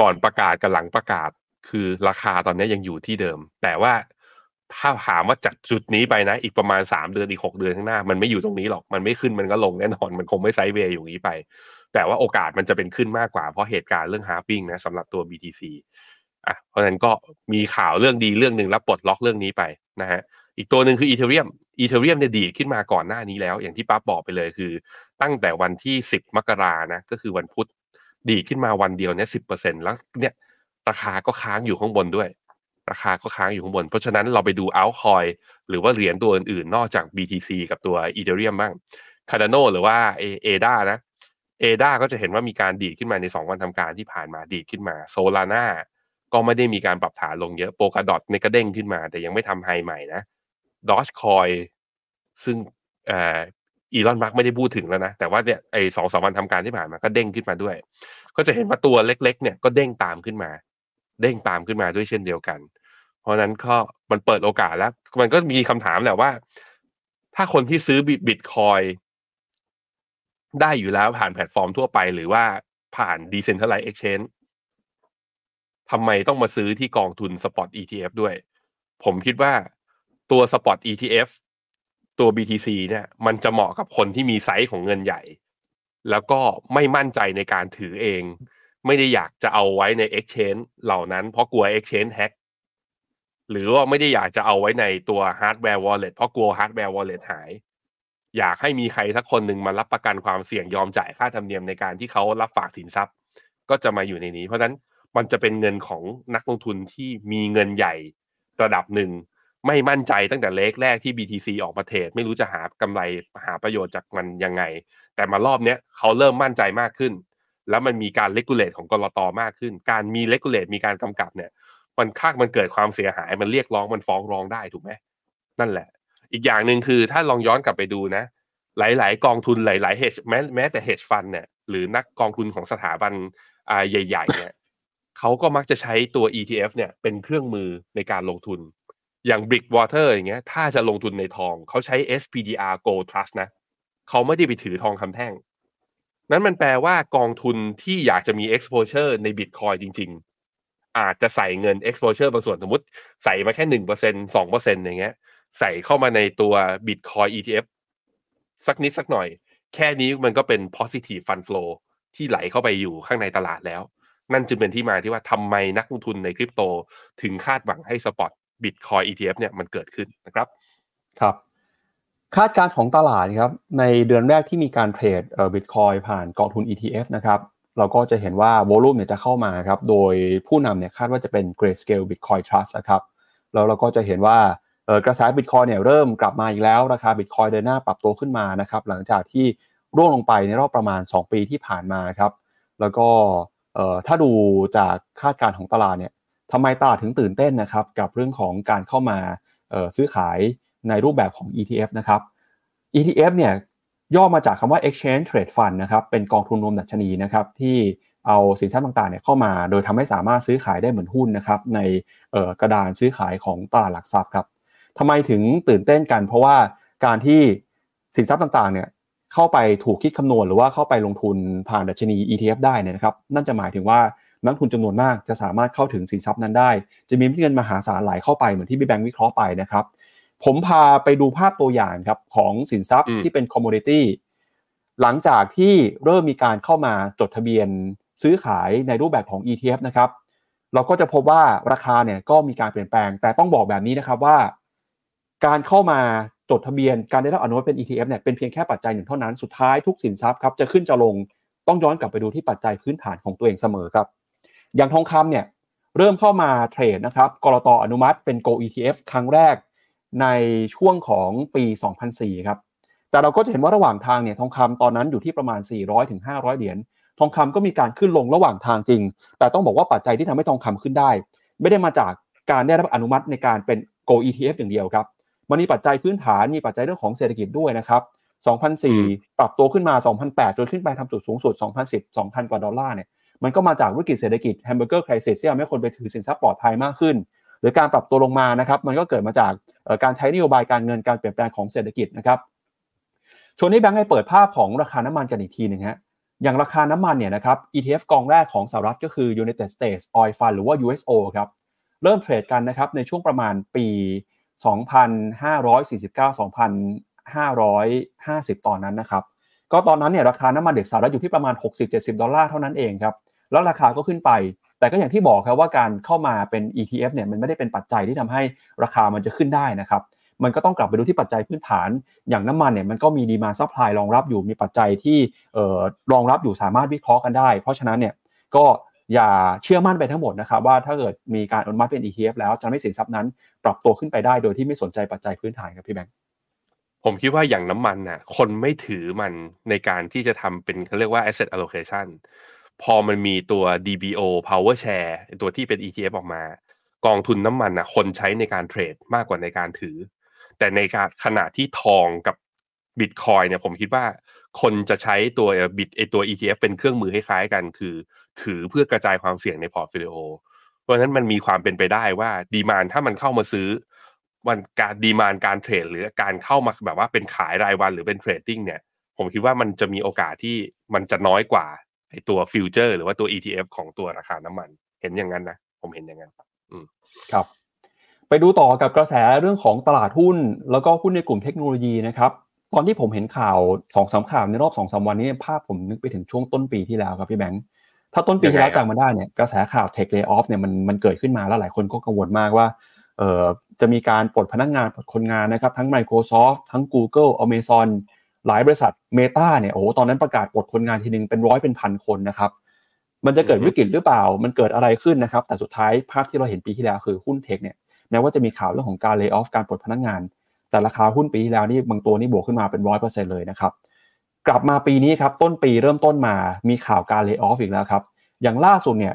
C: ก่อนประกาศกับหลังประกาศ คือราคาตอนนี้ยังอยู่ที่เดิม แต่ว่าถ้าถามว่าจากจุดนี้ไปนะ อีกประมาณสามเดือนอีกหกเดือนข้างหน้า มันไม่อยู่ตรงนี้หรอกมันไม่ขึ้นมันก็ลงแน่นอนมันคงไม่ sideway อยู่นี้ไป แต่ว่าโอกาสมันจะเป็นขึ้นมากกว่าเพราะเหตุการณ์เรื่อง halving นะสำหรับตัว BTC อะเพราะฉะนั้นก็มีข่าวเรื่องดีเรื่องหนึ่งแล้วปลดล็อกเรื่องนี้ไปนะฮะอีกตัวหนึ่งคือ Ethereum Ethereum เนี่ยดีดขึ้นมาก่อนหน้านี้แล้ว อย่างที่ปั๊บอกไปเลยคือ ตั้งแต่วันที่สิบมกรานะก็คือวันพุธ ดีดขึ้นมาวันเดียวเนี่ยสิบเปอร์เซ็นแล้วเนี่ยราคาก็ค้างอยู่ข้างบนด้วย ราคาก็ค้างอยู่ข้างบน เพราะฉะนั้นเราไปดู altcoin หรือว่าเหรียญตัวอื่นๆ นอกจาก BTC กับตัว Ethereum บ้าง Cardano หรือว่า ADA นะ ADA ก็จะเห็นว่ามีการดีดขึ้นมาใน 2 วันทำการที่ผ่านมาดีดขึ้นมา Solana ก็ไม่ได้มีการปรับฐานลงเยอะ Polkadot เนี่ยก็เด้งขึ้นมา แต่ยังไม่ทำ high ใหม่นะดอชคอยซึ่ง Elon Musk ไม่ได้พูดถึงแล้วนะ แต่ว่าเนี่ยไอ้สองสามวันทำการที่ผ่านมาก็เด้งขึ้นมาด้วย ก็จะเห็นว่าตัวเล็ก ๆ เนี่ยก็เด้งตามขึ้นมา เด้งตามขึ้นมาด้วยเช่นเดียวกัน เพราะนั้นก็มันเปิดโอกาสแล้ว มันก็มีคำถามแหละว่า ถ้าคนที่ซื้อบิตคอยได้อยู่แล้วผ่านแพลตฟอร์มทั่วไปหรือว่าผ่าน Decentralized Exchange ทำไมต้องมาซื้อที่กองทุน Spot ETF ด้วย ผมคิดว่าตัว Spot ETF ตัว BTC เนี่ยมันจะเหมาะกับคนที่มีไซส์ของเงินใหญ่ แล้วก็ไม่มั่นใจในการถือเอง ไม่ได้อยากจะเอาไว้ใน Exchange เหล่านั้นเพราะกลัว Exchange hack หรือว่าไม่ได้อยากจะเอาไว้ในตัว Hardware Wallet เพราะกลัว Hardware Wallet หาย อยากให้มีใครสักคนหนึ่งมารับประกันความเสี่ยงยอมจ่ายค่าธรรมเนียมในการที่เขารับฝากสินทรัพย์ ก็จะมาอยู่ในนี้ เพราะฉะนั้นมันจะเป็นเงินของนักลงทุนที่มีเงินใหญ่ระดับหนึ่ง ไม่มั่นใจตั้งแต่เล็กแรกที่ BTC ออกมาเทรดไม่รู้จะหากำไรหาประโยชน์จากมันยังไง แต่มารอบเนี้ยเขาเริ่มมั่นใจมากขึ้น แล้วมันมีการเลกูเลตของกรตมากขึ้น การมีเลกูเลตมีการกำกับเนี่ยมันค่ามันเกิดความเสียหายมันเรียกร้องมันฟ้องร้องได้ถูกไหมนั่นแหละ อีกอย่างหนึ่งคือถ้าลองย้อนกลับไปดูนะ หลาย ๆ กองทุนหลายๆ hedge แม้แม้แต่ hedge fund เนี่ยหรือนักกองทุนของสถาบันใหญ่ ๆ เนี่ยเขาก็มักจะใช้ตัว ETF เนี่ยเป็นเครื่องมือในการลงทุน อย่าง Brickwater อย่างเงี้ย ถ้าจะลงทุนในทองเขาใช้ SPDR Gold Trust นะเขาไม่ได้ไปถือทองคำแท่ง นั้นมันแปลว่ากองทุนที่อยากจะมี exposure ใน Bitcoin จริง ๆ อาจจะใส่เงิน exposure บางส่วนสมมติใส่มาแค่หนึ่งเปอร์เซ็นสองเปอร์เซ็นต์อย่างเงี้ย ใส่เข้ามาในตัว Bitcoin ETF สักนิดสักหน่อย แค่นี้มันก็เป็น positive fund flow ที่ไหลเข้าไปอยู่ข้างในตลาดแล้ว นั่นจึงเป็นที่มาที่ว่าทำไมนักลงทุนในคริปโตถึงคาดหวังให้สปอต บิตคอย ETF เนี่ยมันเกิดขึ้นนะครับ
B: ครับ คาดการณ์ของตลาดครับในเดือนแรกที่มีการเทรดบิตคอยผ่านกองทุน ETF นะครับเราก็จะเห็นว่าโวลูมเนี่ยจะเข้ามาครับโดยผู้นำเนี่ยคาดว่าจะเป็น Grayscale Bitcoin Trust นะครับแล้วเราก็จะเห็นว่ากระแส Bitcoin เนี่ยเริ่มกลับมาอีกแล้ว ราคา Bitcoin เดินหน้าปรับตัวขึ้นมานะครับหลังจากที่ร่วงลงไปในรอบประมาณ 2 ปีที่ผ่านมาครับแล้วก็ถ้าดูจากคาดการณ์ของตลาดเนี่ย ทำไมตลาดถึงตื่นเต้นนะครับกับเรื่องของการเข้ามาซื้อขายในรูปแบบของ ETF นะครับ ETF เนี่ยย่อมาจากคำว่า exchange trade fund นะครับ เป็นกองทุนรวมดัชนีนะครับที่เอาสินทรัพย์ต่างๆเนี่ยเข้ามา โดยทำให้สามารถซื้อขายได้เหมือนหุ้นนะครับในกระดานซื้อขายของตลาดหลักทรัพย์ครับทำไมถึงตื่นเต้นกัน เพราะว่าการที่สินทรัพย์ต่างๆเนี่ยเข้าไปถูกคิดคำนวณหรือว่าเข้าไปลงทุนผ่านดัชนี ETF ได้เนี่ยนะครับ นั่นจะหมายถึงว่า นักลงทุนจำนวนมากจะสามารถเข้าถึงสินทรัพย์นั้นได้ จะมีเงินมหาศาลไหลเข้าไปเหมือนที่พี่แบงค์วิเคราะห์ไปนะครับ ผมพาไปดูภาพตัวอย่างครับของสินทรัพย์ที่เป็น commodity หลังจากที่เริ่มมีการเข้ามาจดทะเบียนซื้อขายในรูปแบบของ ETF นะครับเราก็จะพบว่าราคาเนี่ยก็มีการเปลี่ยนแปลง แต่ต้องบอกแบบนี้นะครับว่า การเข้ามาจดทะเบียนการได้รับอนุมัติเป็น ETF เนี่ยเป็นเพียงแค่ปัจจัยหนึ่งเท่านั้นสุดท้ายทุกสินทรัพย์ครับจะขึ้นจะลงต้องย้อนกลับไปดูที่ปัจจัยพื้นฐานของตัวเองเสมอครับ อย่างทองคำเนี่ยเริ่มเข้ามาเทรดนะครับกรตอนุมัติเป็น Go ETF ครั้งแรกในช่วงของปี 2004 ครับ แต่เราก็จะเห็นว่าระหว่างทางเนี่ยทองคำตอนนั้นอยู่ที่ประมาณ 400ถึง500เหรียญ ทองคำก็มีการขึ้นลงระหว่างทางจริง แต่ต้องบอกว่าปัจจัยที่ทำให้ทองคำขึ้นได้ ไม่ได้มาจากการได้รับอนุมัติในการเป็น Gold ETF อย่างเดียวครับ มันมีปัจจัยพื้นฐาน มีปัจจัยเรื่องของเศรษฐกิจด้วยนะครับ 2004 ปรับตัวขึ้นมา 2008 จนขึ้นไปทำจุดสูงสุด 2010 2,000 กว่าดอลลาร์เนี่ย มันก็มาจากวิกฤตเศรษฐกิจแฮมเบอร์เกอร์ crisis ที่ทำให้คนไปถือสินทรัพย์ปลอดภัยมากขึ้น หรือการปรับตัวลงมานะครับมันก็เกิดมาจากการใช้นโยบายการเงินการเปลี่ยนแปลงของเศรษฐกิจนะครับชวนนี้แบงค์ให้เปิดภาพของราคาน้ำมันกันอีกทีหนึ่งฮะอย่างราคาน้ำมันเนี่ยนะครับ ETF กองแรกของสหรัฐก็คือ United States Oil Fund หรือว่า USO ครับเริ่มเทรดกันนะครับในช่วงประมาณปี 2549-2550 ตอนนั้นนะครับ ก็ตอนนั้นเนี่ยราคาน้ำมันเด็กสหรัฐอยู่ที่ประมาณ 60-70 ดอลลาร์เท่านั้นเองครับ แล้วราคาก็ขึ้นไป แต่ก็อย่างที่บอกครับว่าการเข้ามาเป็น ETF เนี่ยมันไม่ได้เป็นปัจจัยที่ทำให้ราคามันจะขึ้นได้นะครับมันก็ต้องกลับไปดูที่ปัจจัยพื้นฐาน อย่างน้ำมันเนี่ยมันก็มี demand supply รองรับอยู่มีปัจจัยที่รองรับอยู่สามารถวิเคราะห์กันได้ เพราะฉะนั้นเนี่ยก็อย่าเชื่อมั่นไปทั้งหมดนะครับว่าถ้าเกิดมีการอนุมัติเป็น ETF แล้วจะไม่สินทรัพย์นั้น ปรับตัวขึ้นไปได้โดยที่ไม่สนใจปัจจัยพื้นฐานครับพี่แบงค์
C: ผมคิดว่าอย่างน้ำมันน่ะคนไม่ถือมันในการที่จะทำเป็นเขาเรียกว่า asset allocation พอมันมีตัว DBO PowerShares ตัวที่เป็น ETF ออกมา กองทุนน้ำมันน่ะคนใช้ในการเทรดมากกว่าในการถือ แต่ในการขณะที่ทองกับบิตคอยเนี่ยผมคิดว่าคนจะใช้ตัวบิตไอตัว ETF เป็นเครื่องมือคล้ายๆกัน คือ ถือเพื่อกระจายความเสี่ยงใน portfolio เพราะฉะนั้นมันมีความเป็นไปได้ว่า demand ถ้ามันเข้ามาซื้อมันการ demand การเทรดหรือการเข้ามาแบบว่าเป็นขายรายวันหรือเป็น trading เนี่ย ผมคิดว่ามันจะมีโอกาสที่มันจะน้อยกว่า ไอตัว future หรือว่าตัว ETF ของตัวราคาน้ำมัน เห็นอย่างนั้นนะ ผมเห็นอย่างนั้นอืม
B: ครับ ไปดูต่อกับกระแสเรื่องของตลาดหุ้น แล้วก็หุ้นในกลุ่มเทคโนโลยีนะครับ ตอนที่ผมเห็นข่าวสองสามข่าวในรอบสองสามวันนี้ภาพผมนึกไปถึงช่วงต้นปีที่แล้วครับพี่แบงค์ถ้าต้นปีที่แล้วจำมาได้เนี่ยกระแสข่าว tech layoff เนี่ยมันมันเกิดขึ้นมาแล้วหลายคนก็กังวลมากว่าเอ่อจะมีการปลดพนักงานปลดคนงานนะครับ ทั้ง Microsoft ทั้ง Google Amazon หลายบริษัท Meta เนี่ยโอ้โหตอนนั้นประกาศปลดคนงานทีนึงเป็นร้อยเป็นพันคนนะครับมันจะเกิดวิกฤตหรือเปล่า มันเกิดอะไรขึ้นนะครับ แต่สุดท้ายภาพที่เราเห็นปีที่แล้วคือหุ้นเทคเนี่ยแม้ว่าจะมีข่าวเรื่องของการเลิกออฟการปลดพนักงาน แต่ราคาหุ้นปีที่แล้วนี่บางตัวนี่บวกขึ้นมาเป็นร้อยเปอร์เซ็นต์เลยนะครับ กลับมาปีนี้ครับต้นปีเริ่มต้นมามีข่าวการเลิกออฟอีกแล้วครับ อย่างล่าสุดเนี่ย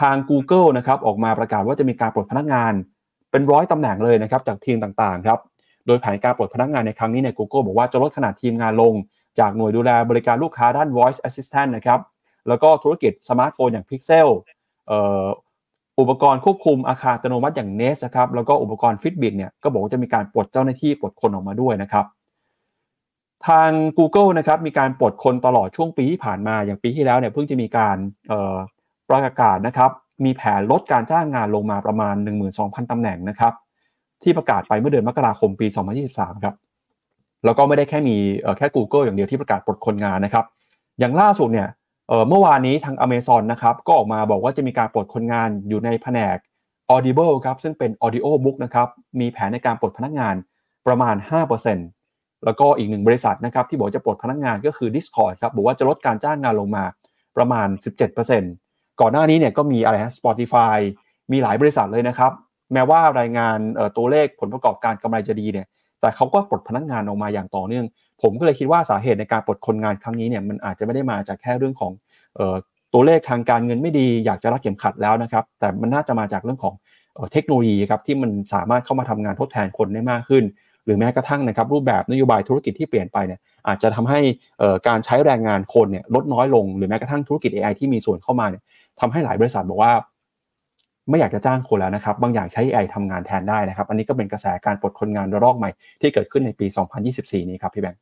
B: ทาง Google นะครับออกมาประกาศว่าจะมีการปลดพนักงาน เป็นร้อยตำแหน่งเลยนะครับจากทีมต่างๆครับ โดยแผนการปลดพนักงานในครั้งนี้เนี่ย Google บอกว่าจะลดขนาดทีมงานลง จากหน่วยดูแลบริการลูกค้าด้าน voice assistant นะครับ แล้วก็ธุรกิจสมาร์ทโฟนอย่าง Pixel อุปกรณ์ควบคุมอาคารอัตโนมัติอย่าง Nest นะครับ แล้วก็อุปกรณ์ Fitbit เนี่ย ก็บอกว่าจะมีการปลดเจ้าหน้าที่ปลดคนออกมาด้วยนะครับทาง Google นะครับมีการปลดคนตลอดช่วงปีที่ผ่านมาอย่างปีที่แล้วเนี่ยเพิ่งจะมีการประกาศนะครับมีแผนลดการจ้างงานลงมาประมาณ 12,000 ตำแหน่งนะครับ ที่ประกาศไปเมื่อเดือนมกราคมปี 2023 ครับแล้วก็ไม่ได้แค่มีแค่ Google อย่างเดียวที่ประกาศปลดคนงานนะครับ อย่างล่าสุดเนี่ยเมื่อวานนี้ทาง Amazon นะครับก็ออกมาบอกว่าจะมีการปลดคนงานอยู่ในแผนก Audible ครับซึ่งเป็น Audio Book นะครับมีแผนในการปลดพนักงานประมาณ 5%แล้วก็อีกหนึ่งบริษัทนะครับที่บอกจะปลดพนักงานก็คือ Discord ครับบอกว่าจะลดการจ้างงานลงมาประมาณ 17%ก่อนหน้านี้เนี่ยก็มีอะไรฮะ Spotify มีหลายบริษัทเลยนะครับ แม้ว่ารายงานตัวเลขผลประกอบการกำไรจะดีเนี่ย แต่เขาก็ปลดพนักงานออกมาอย่างต่อเนื่อง ผมก็เลยคิดว่าสาเหตุในการปลดคนงานครั้งนี้เนี่ยมันอาจจะไม่ได้มาจากแค่เรื่องของตัวเลขทางการเงินไม่ดีอยากจะรัดเข็มขัดแล้วนะครับ แต่มันน่าจะมาจากเรื่องของเทคโนโลยีครับที่มันสามารถเข้ามาทำงานทดแทนคนได้มากขึ้น หรือแม้กระทั่งนะครับรูปแบบนโยบายธุรกิจที่เปลี่ยนไปเนี่ยอาจจะทำให้การใช้แรงงานคนเนี่ยลดน้อยลง หรือแม้กระทั่งธุรกิจ AI ที่มีส่วนเข้ามาเนี่ยทำให้หลายบริษัทบอกว่า ไม่อยากจะจ้างคนแล้วนะครับ บางอย่างใช้ AI ทำงานแทนได้นะครับ อันนี้ก็เป็นกระแสการปลดคนงานระลอกใหม่ที่เกิดขึ้นในปี 2024 นี้ครับพี่แบงค์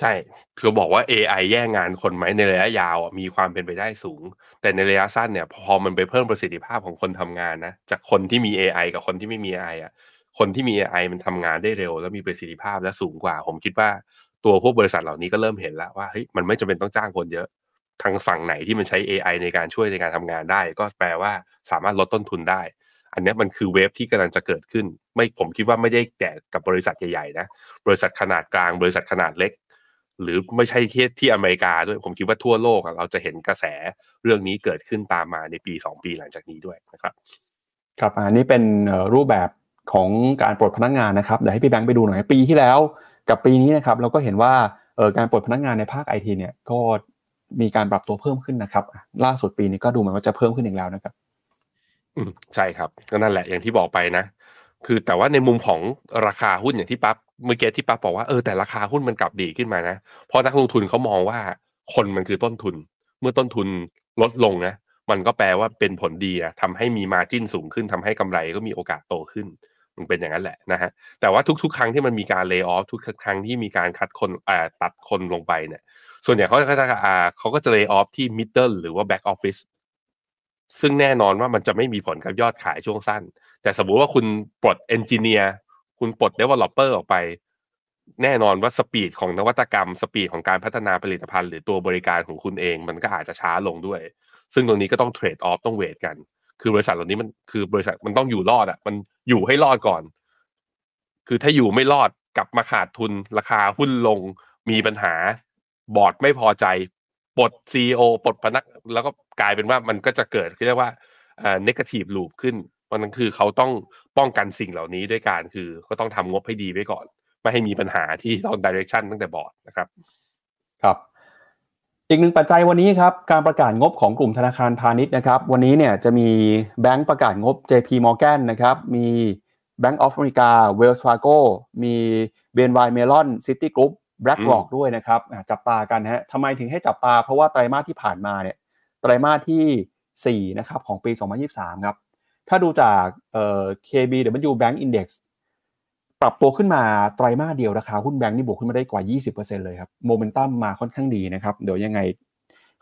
C: ใช่คือบอกว่า AI แย่งงานคนไหมในระยะยาวมีความเป็นไปได้สูง แต่ในระยะสั้นเนี่ยพอมันไปเพิ่มประสิทธิภาพของคนทำงานนะจากคนที่มี AI กับคนที่ไม่มี AI อะคนที่มี AI มันทำงานได้เร็ว แล้วมีประสิทธิภาพและสูงกว่า ผมคิดว่าตัวพวกบริษัทเหล่านี้ก็เริ่มเห็นแล้วว่าเฮ้ยมันไม่จำเป็นต้องจ้างคนเยอะ ทางฝั่งไหนที่มันใช้ AI ในการช่วยในการทำงานได้ ก็แปลว่าสามารถลดต้นทุนได้ อันนี้มันคือเวฟที่กำลังจะเกิดขึ้น ไม่ผมคิดว่าไม่ได้แก่กับบริษัทใหญ่ๆนะบริษัทขนาดกลางบริษัทขนาดเล็ก หรือไม่ใช่ที่ที่อเมริกาด้วยผมคิดว่าทั่วโลกเราจะเห็นกระแสเรื่องนี้เกิดขึ้นตามมาในปี 2 ปีหลังจากนี้ด้วยนะครับ
B: ครับอันนี้เป็นรูปแบบของการปลดพนักงานนะครับเดี๋ยวให้พี่แบงค์ไปดูหน่อยปีที่แล้วกับปีนี้นะครับเราก็เห็นว่าการปลดพนักงานในภาคไอทีเนี่ยก็ มีการปรับตัวเพิ่มขึ้นนะครับ ล่าสุดปีนี้ก็ดูเหมือนว่าจะเพิ่มขึ้นอีกแล้วนะครับ
C: อืมใช่ครับก็นั่นแหละอย่างที่บอกไปนะ คือแต่ว่าในมุมของราคาหุ้นอย่างที่ปั๊บเมื่อกี้ที่ป้าบบอกว่าเออแต่ราคาหุ้นมันกลับดีขึ้นมานะเพราะนักลงทุนเขามองว่าคนมันคือต้นทุน เมื่อต้นทุนลดลงนะมันก็แปลว่าเป็นผลดีอะทำให้มี margin สูงขึ้นทำให้กำไรก็มีโอกาสโตขึ้น มันเป็นอย่างนั้นแหละนะฮะแต่ว่าทุกๆ ครั้งที่มันมีการ layoff ทุกครั้งที่มีการคัดคนอ่าตัดคนลงไปเนี่ย ส่วนใหญ่เขาจะอ่าเขาก็จะ layoff ที่ middle หรือว่า back office ซึ่งแน่นอนว่ามันจะไม่มีผลกับยอดขายช่วงสั้น แต่สมมุติว่าคุณปลด engineer คุณปลด developer ออกไป แน่นอนว่าสปีดของนวัตกรรม สปีดของการพัฒนาผลิตภัณฑ์หรือตัวบริการของคุณเอง มันก็อาจจะช้าลงด้วย ซึ่งตรงนี้ก็ต้องเทรดออฟต้องเวทกัน คือบริษัทเหล่านี้มันคือบริษัทมันต้องอยู่รอดอะ มันอยู่ให้รอดก่อน คือถ้าอยู่ไม่รอดกลับมาขาดทุนราคาหุ้นลงมีปัญหา บอร์ดไม่พอใจปลดซีอปลดพนัก แล้วก็กลายเป็นว่ามันก็จะเกิดเรียกว่าเอ่อ negative loop ขึ้นเพราะนั้นคือเขาต้องป้องกันสิ่งเหล่านี้ด้วยการคือก็ต้องทำงบให้ดีไว้ก่อน ไม่ให้มีปัญหาที่ตองดิเรกชันตั้งแต่บอร์ดนะครับ
B: ครับ อีกหนึ่งปัจจัยวันนี้ครับ การประกาศงบของกลุ่มธนาคารพาณิชย์นะครับ วันนี้เนี่ยจะมีแบงก์ประกาศงบ JP Morgan นะครับ มี Bank of America Wells Fargo มี BNY Mellon City Group BlackRock ด้วยนะครับจับตากันฮะทำไมถึงให้จับตา เพราะว่าไตรมาสที่ผ่านมาเนี่ยไตรมาสที่4นะครับของปี 2023 ครับ ถ้าดูจากเอ่อ KBW Bank Index ปรับตัวขึ้นมาไตรมาสเดียวราคาหุ้นแบงก์นี่บวกขึ้นมาได้กว่า 20%เลยครับโมเมนตัมมาค่อนข้างดีนะครับเดี๋ยวยังไง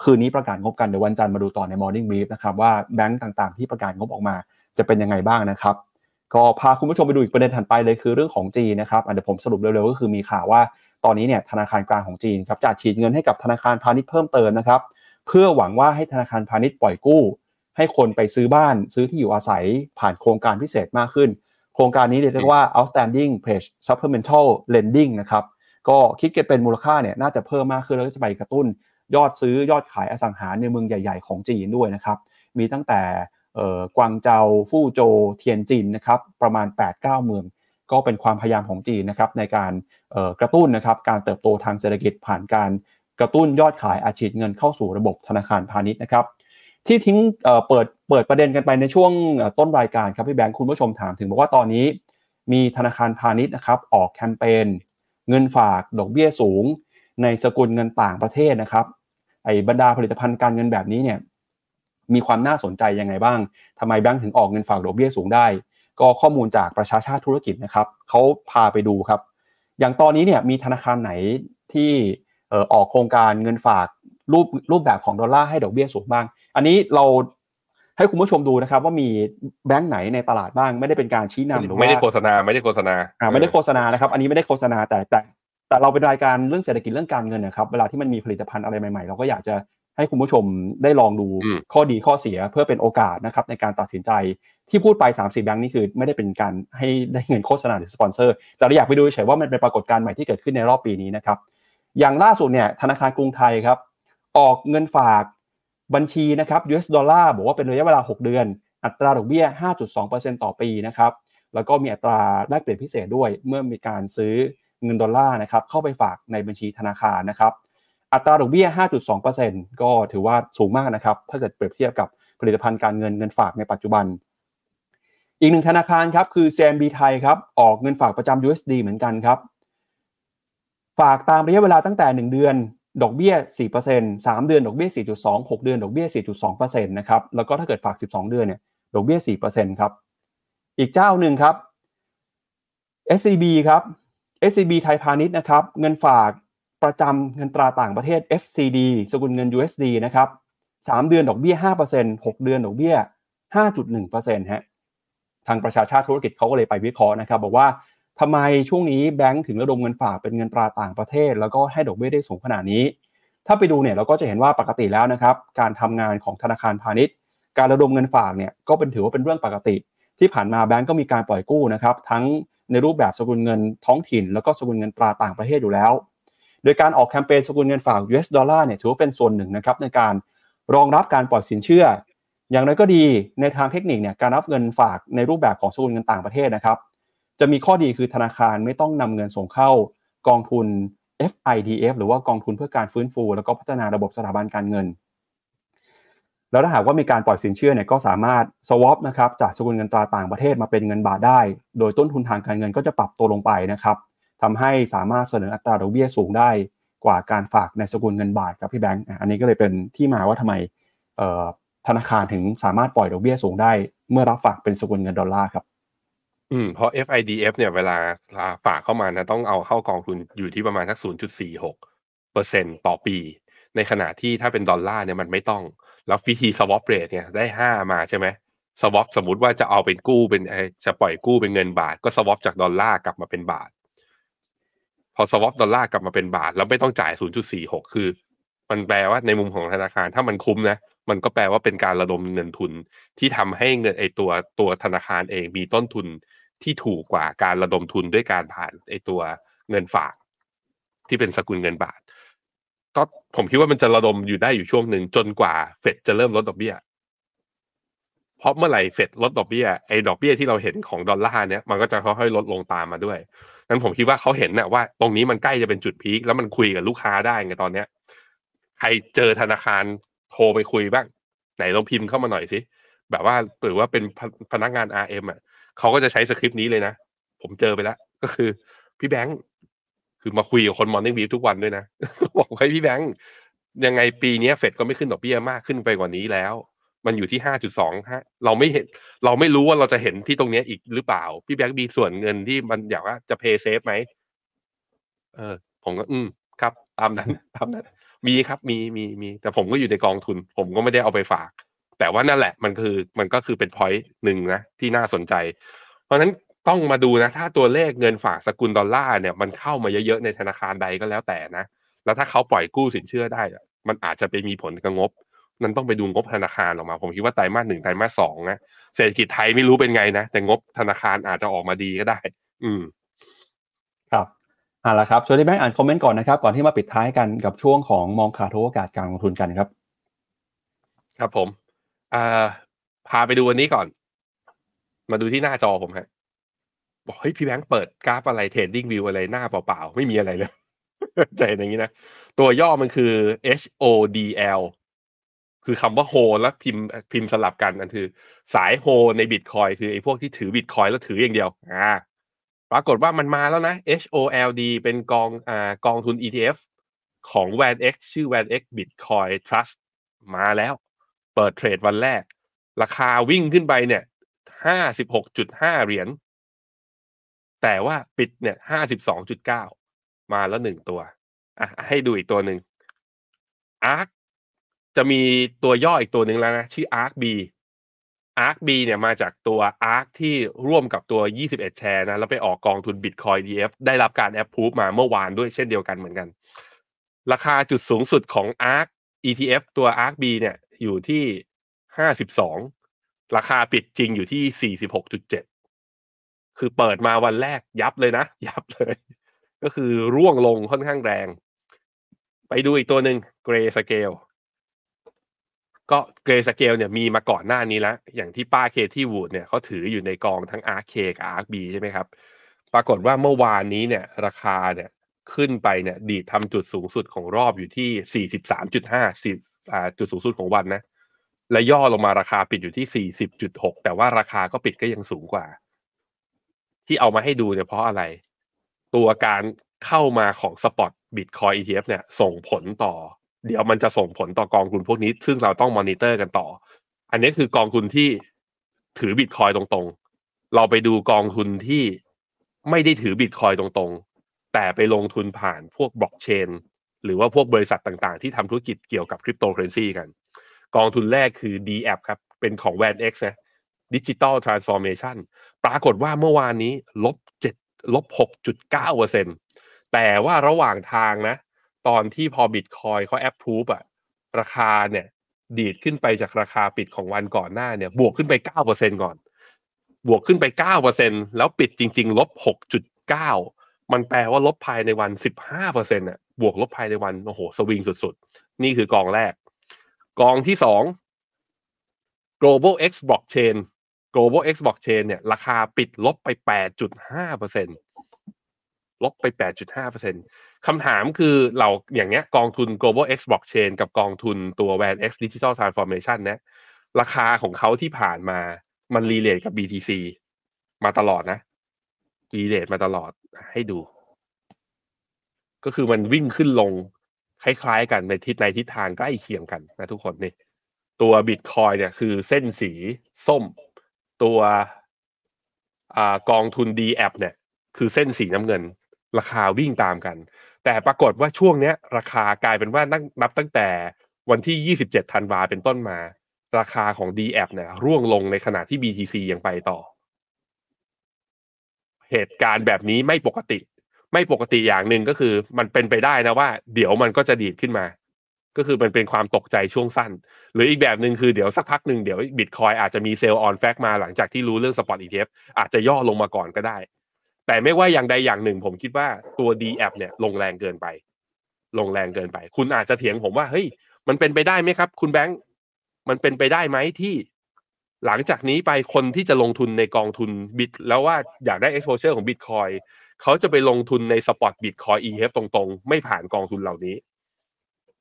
B: คืนนี้ประกาศงบกันเดี๋ยววันจันทร์มาดูต่อใน Morning Brief นะครับว่าแบงก์ต่างๆ ที่ประกาศงบออกมาจะเป็นยังไงบ้างนะครับ ก็พาคุณผู้ชมไปดูอีกประเด็นถัดไปเลยคือเรื่องของจีนนะครับเดี๋ยวผมสรุปเร็วๆก็คือมีข่าวว่า ตอนนี้เนี่ยธนาคารกลางของจีนครับจะฉีดเงินให้กับธนาคารพาณิชย์เพิ่มเติมนะครับ เพื่อหวังว่าให้ธนาคารพาณิชย์ปล่อยกู้ ให้คนไปซื้อบ้านซื้อที่อยู่อาศัยผ่านโครงการพิเศษมากขึ้น โครงการนี้เรียกว่า outstanding pledge supplemental lending นะครับก็คิดเกันเป็นมูลค่าเนี่ยน่าจะเพิ่มมากขึ้นแล้วก็จะไปกระตุ้น ยอดซื้อยอดขายอสังหาในเมืองใหญ่ ๆ ของจีนด้วยนะครับมีตั้งแต่กวางเจาฟู่โจเทียนจินนะครับประมาณ 8-9 เมือง ก็เป็นความพยายามของจีนนะครับในการกระตุ้นนะครับการเติบโตทางเศรษฐกิจผ่านการกระตุ้นยอดขายอาชีพเงินเข้าสู่ระบบธนาคารพาณิชย์นะครับที่ทิ้งเปิดเปิดประเด็นกันไปในช่วงต้นรายการครับพี่แบงค์คุณผู้ชมถามถึงบอกว่าตอนนี้มีธนาคารพาณิชย์นะครับออกแคมเปญเงินฝากดอกเบี้ยสูง ในสกุลเงินต่างประเทศนะครับไอ้บรรดาผลิตภัณฑ์การเงินแบบนี้เนี่ยมีความน่าสนใจยังไงบ้างทำไมแบงค์ถึงออกเงินฝากดอกเบี้ยสูงได้ ก็ข้อมูลจากประชาชาติธุรกิจนะครับเขาพาไปดูครับ อย่างตอนนี้เนี่ยมีธนาคารไหนที่ออกโครงการเงินฝากรูปรูปแบบของดอลลาร์ให้ดอกเบี้ยสูงบ้าง อันนี้เราให้คุณผู้ชมดูนะครับ ว่ามีแบงค์ไหนในตลาดบ้าง ไม่ได้เป็นการชี้นำหรือว่า
C: ไม่ได้โฆษณาไม่ได้โฆษณา
B: อ่าไม่ได้โฆษณานะครับอันนี้ไม่ได้โฆษณาแต่แต่แต่เราเป็นรายการเรื่องเศรษฐกิจเรื่องการเงินนะครับเวลาที่มันมีผลิตภัณฑ์อะไรใหม่ๆ เราก็อยากจะให้คุณผู้ชมได้ลองดูข้อดีข้อเสียเพื่อเป็นโอกาสนะครับในการตัดสินใจ ที่พูดไป3 4แบงค์นี่คือไม่ได้เป็นการให้ได้เงินโฆษณาหรือสปอนเซอร์ แต่เราอยากไปดูเฉยว่ามันเป็นปรากฏการณ์ใหม่ที่เกิดขึ้นในรอบปีนี้นะครับ อย่างล่าสุดเนี่ยธนาคารกรุงไทยครับ ออกเงินฝากบัญชีนะครับ US ดอลลาร์บอกว่าเป็นระยะเวลา 6 เดือน อัตราดอกเบี้ย 5.2%ต่อปีนะครับ แล้วก็มีอัตราแลกเปลี่ยนพิเศษด้วย เมื่อมีการซื้อเงินดอลลาร์นะครับเข้าไปฝากในบัญชีธนาคารนะครับ อัตราดอกเบี้ย 5.2%ก็ถือว่าสูงมากนะครับ ถ้าเกิดเปรียบเทียบกับผลิตภัณฑ์การเงินเงินฝากในปัจจุบัน อีกหนึ่งธนาคารครับคือ CMB ไทยครับออกเงินฝากประจำ USD เหมือนกันครับ ฝากตามระยะเวลาตั้งแต่ 1 เดือนดอกเบี้ย 4% 3 เดือน ดอกเบี้ย 4.2 6 เดือน ดอกเบี้ย 4.2%นะครับ แล้วก็ถ้าเกิดฝาก 12 เดือนเนี่ย ดอกเบี้ย 4%ครับ อีกเจ้าหนึ่งครับ SCB ครับ SCB ไทยพาณิชย์นะครับ เงินฝากประจำเงินตราต่างประเทศ FCD สกุลเงิน USD นะครับ 3 เดือน ดอกเบี้ย 5% 6 เดือน ดอกเบี้ย 5.1%ฮะ ทางประชาชาติธุรกิจเขาก็เลยไปวิเคราะห์นะครับบอกว่าทำไมช่วงนี้แบงก์ถึงระดมเงินฝากเป็นเงินตราต่างประเทศ แล้วก็ให้ดอกเบี้ยได้สูงขนาดนี้ ถ้าไปดูเนี่ยเราก็จะเห็นว่าปกติแล้วนะครับ การทำงานของธนาคารพาณิชย์ การระดมเงินฝากเนี่ยก็เป็นถือว่าเป็นเรื่องปกติ ที่ผ่านมาแบงก์ก็มีการปล่อยกู้นะครับ ทั้งในรูปแบบสกุลเงินท้องถิ่น แล้วก็สกุลเงินตราต่างประเทศอยู่แล้ว โดยการออกแคมเปญสกุลเงินฝาก US ดอลลาร์เนี่ยถือว่าเป็นส่วนหนึ่งนะครับในการรองรับการปล่อยสินเชื่อ อย่างไรก็ดีในทางเทคนิคเนี่ยการรับเงินฝากในรูปแบบของสกุลเงินต่างประเทศนะครับ จะมีข้อดีคือธนาคารไม่ต้องนำเงินส่งเข้ากองทุน FIDF หรือว่ากองทุนเพื่อการฟื้นฟู แล้วก็พัฒนาระบบสถาบันการเงิน แล้วถ้าหากว่ามีการปล่อยสินเชื่อเนี่ยก็สามารถ swap นะครับจากสกุลเงินตราต่างประเทศมาเป็นเงินบาทได้ โดยต้นทุนทางการเงินก็จะปรับตัวลงไปนะครับทำให้สามารถเสนออัตราดอกเบี้ยสูงได้กว่าการฝากในสกุลเงินบาทครับพี่แบงค์อันนี้ก็เลยเป็นที่มาว่าทำไม ธนาคารถึงสามารถปล่อยดอกเบี้ยสูงได้ เมื่อรับฝากเป็นสกุลเงินดอลลาร์ครับ
C: อืมเพราะ FIDF เนี่ยเวลาฝากเข้ามานะต้องเอาเข้ากองทุนอยู่ที่ประมาณสัก 0.46เปอร์เซ็นต่อปี ในขณะที่ถ้าเป็นดอลลาร์เนี่ยมันไม่ต้อง แล้วฟิธี swap rate เนี่ยได้ห้ามาใช่ไหม swap สมมุติว่าจะเอาเป็นกู้เป็นจะปล่อยกู้เป็นเงินบาท ก็ swap จากดอลลาร์กลับมาเป็นบาท พอ swap ดอลลาร์กลับมาเป็นบาท แล้วไม่ต้องจ่าย 0.46 คือ มันแปลว่าในมุมของธนาคารถ้ามันคุ้มนะ มันก็แปลว่าเป็นการระดมเงินทุนที่ทำให้เงินไอตัวตัวธนาคารเองมีต้นทุนที่ถูกกว่าการระดมทุนด้วยการผ่านไอตัวเงินฝาก ที่เป็นสกุลเงินบาท ก็ผมคิดว่ามันจะระดมอยู่ได้อยู่ช่วงหนึ่งจนกว่าเฟดจะเริ่มลดดอกเบี้ยเพราะเมื่อไหร่เฟดลดดอกเบี้ยไอ้ดอกเบี้ยที่เราเห็นของดอลลาร์เนี่ยมันก็จะค่อยๆลดลงตามมาด้วยนั้นผมคิดว่าเขาเห็นนะว่า ตรงนี้มันใกล้จะเป็นจุดพีคแล้วมันคุยกับลูกค้าได้ไงตอนเนี้ยใครเจอธนาคาร โทรไปคุยบ้าง ไหนลองพิมพ์เข้ามาหน่อยสิแบบว่าหรือว่าเป็นพนักงาน RM อะเขาก็จะใช้สคริปต์นี้เลยนะ ผมเจอไปแล้ว ก็คือพี่แบงค์คือมาคุยกับคน Morning Brief ทุกวันด้วยนะบอกให้พี่แบงค์ยังไงปีนี้เฟดก็ไม่ขึ้นดอกเบี้ยมากขึ้นไปกว่านี้แล้ว มันอยู่ที่ห้าจุดสองฮะเราไม่เห็น เราไม่รู้ว่าเราจะเห็นที่ตรงนี้อีกหรือเปล่า พี่แบงค์มีส่วนเงินที่มันอยากว่าจะ play safe ไหมเออ ผมก็อืมครับ ตามนั้นตามนั้น มีครับมีมีมีแต่ผมก็อยู่ในกองทุน ผมก็ไม่ได้เอาไปฝาก แต่ว่านั่นแหละมันคือมันก็คือเป็นพอยต์หนึ่งนะที่น่าสนใจ เพราะฉะนั้นต้องมาดูนะ ถ้าตัวเลขเงินฝากสกุลดอลลาร์เนี่ยมันเข้ามาเยอะๆในธนาคารใดก็แล้วแต่นะแล้วถ้าเขาปล่อยกู้สินเชื่อได้ มันอาจจะไปมีผลกับงบนั้นต้องไปดูงบธนาคารออกมา ผมคิดว่าไตรมาสหนึ่งไตรมาสสองนะเศรษฐกิจไทยไม่รู้เป็นไงนะ แต่งบธนาคารอาจจะออกมาดีก็ได้ อืม
B: เอาละครับชวนที่แบงค์อ่านคอมเมนต์ก่อนนะครับ ก่อนที่มาปิดท้ายกันกับช่วงของมองขาดโอกาสการลงทุนกันครับ
C: ครับผมอ่าพาไปดูวันนี้ก่อน มาดูที่หน้าจอผมฮะบอกเฮ้ยพี่แบงค์เปิดกราฟอะไรเทรดดิ้งวิวอะไรหน้าเปล่าๆ ไม่มีอะไรเลยใจอย่างนี้นะ ตัวย่อมันคือ HODL คือคำว่าโฮแล้วพิมพ์พิมพ์สลับกันนั่นคือ สายโฮในบิตคอยคือไอ้พวกที่ถือบิตคอยแล้วถืออย่างเดียว อ่า ปรากฏว่ามันมาแล้วนะ HOLD เป็นกองอ่ากองทุน ETF ของ VanX ชื่อ VanX Bitcoin Trust มาแล้ว เปิดเทรดวันแรก ราคาวิ่งขึ้นไปเนี่ยห้าสิบหกจุดห้าเหรียญแต่ว่าปิดเนี่ยห้าสิบสองจุดเก้ามาแล้วหนึ่งตัวอะให้ดูอีกตัวหนึ่ง ARK จะมีตัวย่ออีกตัวหนึ่งแล้วนะ ชื่อ ARK B ARK B เนี่ยมาจากตัว ARK ที่ร่วมกับตัว 21 แชร์นะ แล้วไปออกกองทุน Bitcoin ETF ได้รับการแอปพูฟมาเมื่อวานด้วยเช่นเดียวกันเหมือนกัน ราคาจุดสูงสุดของ ARK ETF ตัว ARK B เนี่ยอยู่ที่ 52 ราคาปิดจริงอยู่ที่ 46.7 คือเปิดมาวันแรกยับเลยนะ ยับเลย ก็คือร่วงลงค่อนข้างแรง ไปดูอีกตัวหนึ่ง Gray Scale ก็เกรสเกลเนี่ยมีมาก่อนหน้านี้แล้ว อย่างที่ป้าเคที่วูดเนี่ยเขาถืออยู่ในกองทั้ง RK กับ RB ใช่ไหมครับ ปรากฏว่าเมื่อวานนี้เนี่ยราคาเนี่ยขึ้นไปเนี่ยดีดทำจุดสูงสุดของรอบอยู่ที่ 43.5สี่อ่าจุดสูงสุดของวันนะ และย่อลงมาราคาปิดอยู่ที่ 40.6 แต่ว่าราคาก็ปิดก็ยังสูงกว่า ที่เอามาให้ดูเนี่ยเพราะอะไร ตัวการเข้ามาของสปอตบิตคอย ETF เนี่ยส่งผลต่อ เดี๋ยวมันจะส่งผลต่อกองทุนพวกนี้ ซึ่งเราต้องมอนิเตอร์กันต่อ อันนี้คือกองทุนที่ถือบิตคอยตรงๆ เราไปดูกองทุนที่ไม่ได้ถือบิตคอยตรงๆ แต่ไปลงทุนผ่านพวกบล็อกเชนหรือว่าพวกบริษัทต่างๆ ที่ทำธุรกิจเกี่ยวกับคริปโตเคอเรนซีกัน กองทุนแรกคือ DAPP ครับ เป็นของ v a n X นะ Digital Transformation ปรากฏว่าเมื่อวานนี้ลบเจ็ดลบหกจุดเก้าเปอร์เซ็นแต่ว่าระหว่างทางนะ ตอนที่พอบิตคอยเขา approve อะราคาเนี่ย ดีดขึ้นไปจากราคาปิดของวันก่อนหน้าเนี่ย บวกขึ้นไปเก้าเปอร์เซ็นก่อน บวกขึ้นไปเก้าเปอร์เซ็นแล้วปิดจริง ๆ ลบหกจุดเก้ามันแปลว่าลบภายในวันสิบห้าเปอร์เซ็นต์อะบวกลบภายในวันโอ้โหสวิงสุดๆ นี่คือกองแรก กองที่สอง global x blockchain global x blockchain เนี่ย ราคาปิดลบไปแปดจุดห้าเปอร์เซ็นลบไปแปดจุดห้าเปอร์เซ็น คำถามคือเราอย่างเงี้ยกองทุน Global X Blockchain กับกองทุนตัว VanEck Digital Transformation เนี่ยราคาของเขาที่ผ่านมามัน relate กับ BTC มาตลอดนะ relate มาตลอดให้ดู ก็คือมันวิ่งขึ้นลงคล้ายๆกันในทิศในทิศทางใกล้เคียงกันนะทุกคนนี่ตัวบิตคอยเนี่ยคือเส้นสีส้ม ตัวอกองทุน DAPP เนี่ย คือเส้นสีน้ำเงิน ราคาวิ่งตามกัน แต่ปรากฏว่าช่วงเนี้ย ราคากลายเป็นว่านับนับตั้งแต่วันที่ 27ธันวาเป็นต้นมา ราคาของ DAPP เนี่ยร่วงลงในขณะที่ BTC ยังไปต่อ เหตุการณ์แบบนี้ไม่ปกติ ไม่ปกติอย่างหนึ่งก็คือ มันเป็นไปได้นะว่า เดี๋ยวมันก็จะดีดขึ้นมา ก็คือมันเป็นความตกใจช่วงสั้น หรืออีกแบบหนึ่งคือเดี๋ยวสักพักหนึ่งเดี๋ยวบิตคอยอาจจะมี sell on fact มาหลังจากที่รู้เรื่องสปอต ETF อาจจะย่อลงมาก่อนก็ได้ แต่ไม่ว่าอย่างใดอย่างหนึ่ง ผมคิดว่าตัว D app เนี่ยลงแรงเกินไป ลงแรงเกินไป คุณอาจจะเถียงผมว่าเฮ้ยมันเป็นไปได้ไหมครับ คุณแบงค์มันเป็นไปได้ไหมที่หลังจากนี้ไปคนที่จะลงทุนในกองทุนบิตแล้วว่าอยากได้ exposure ของบิตคอยเขาจะไปลงทุนในสปอตบิตคอย ETF ตรงๆ ไม่ผ่านกองทุนเหล่านี้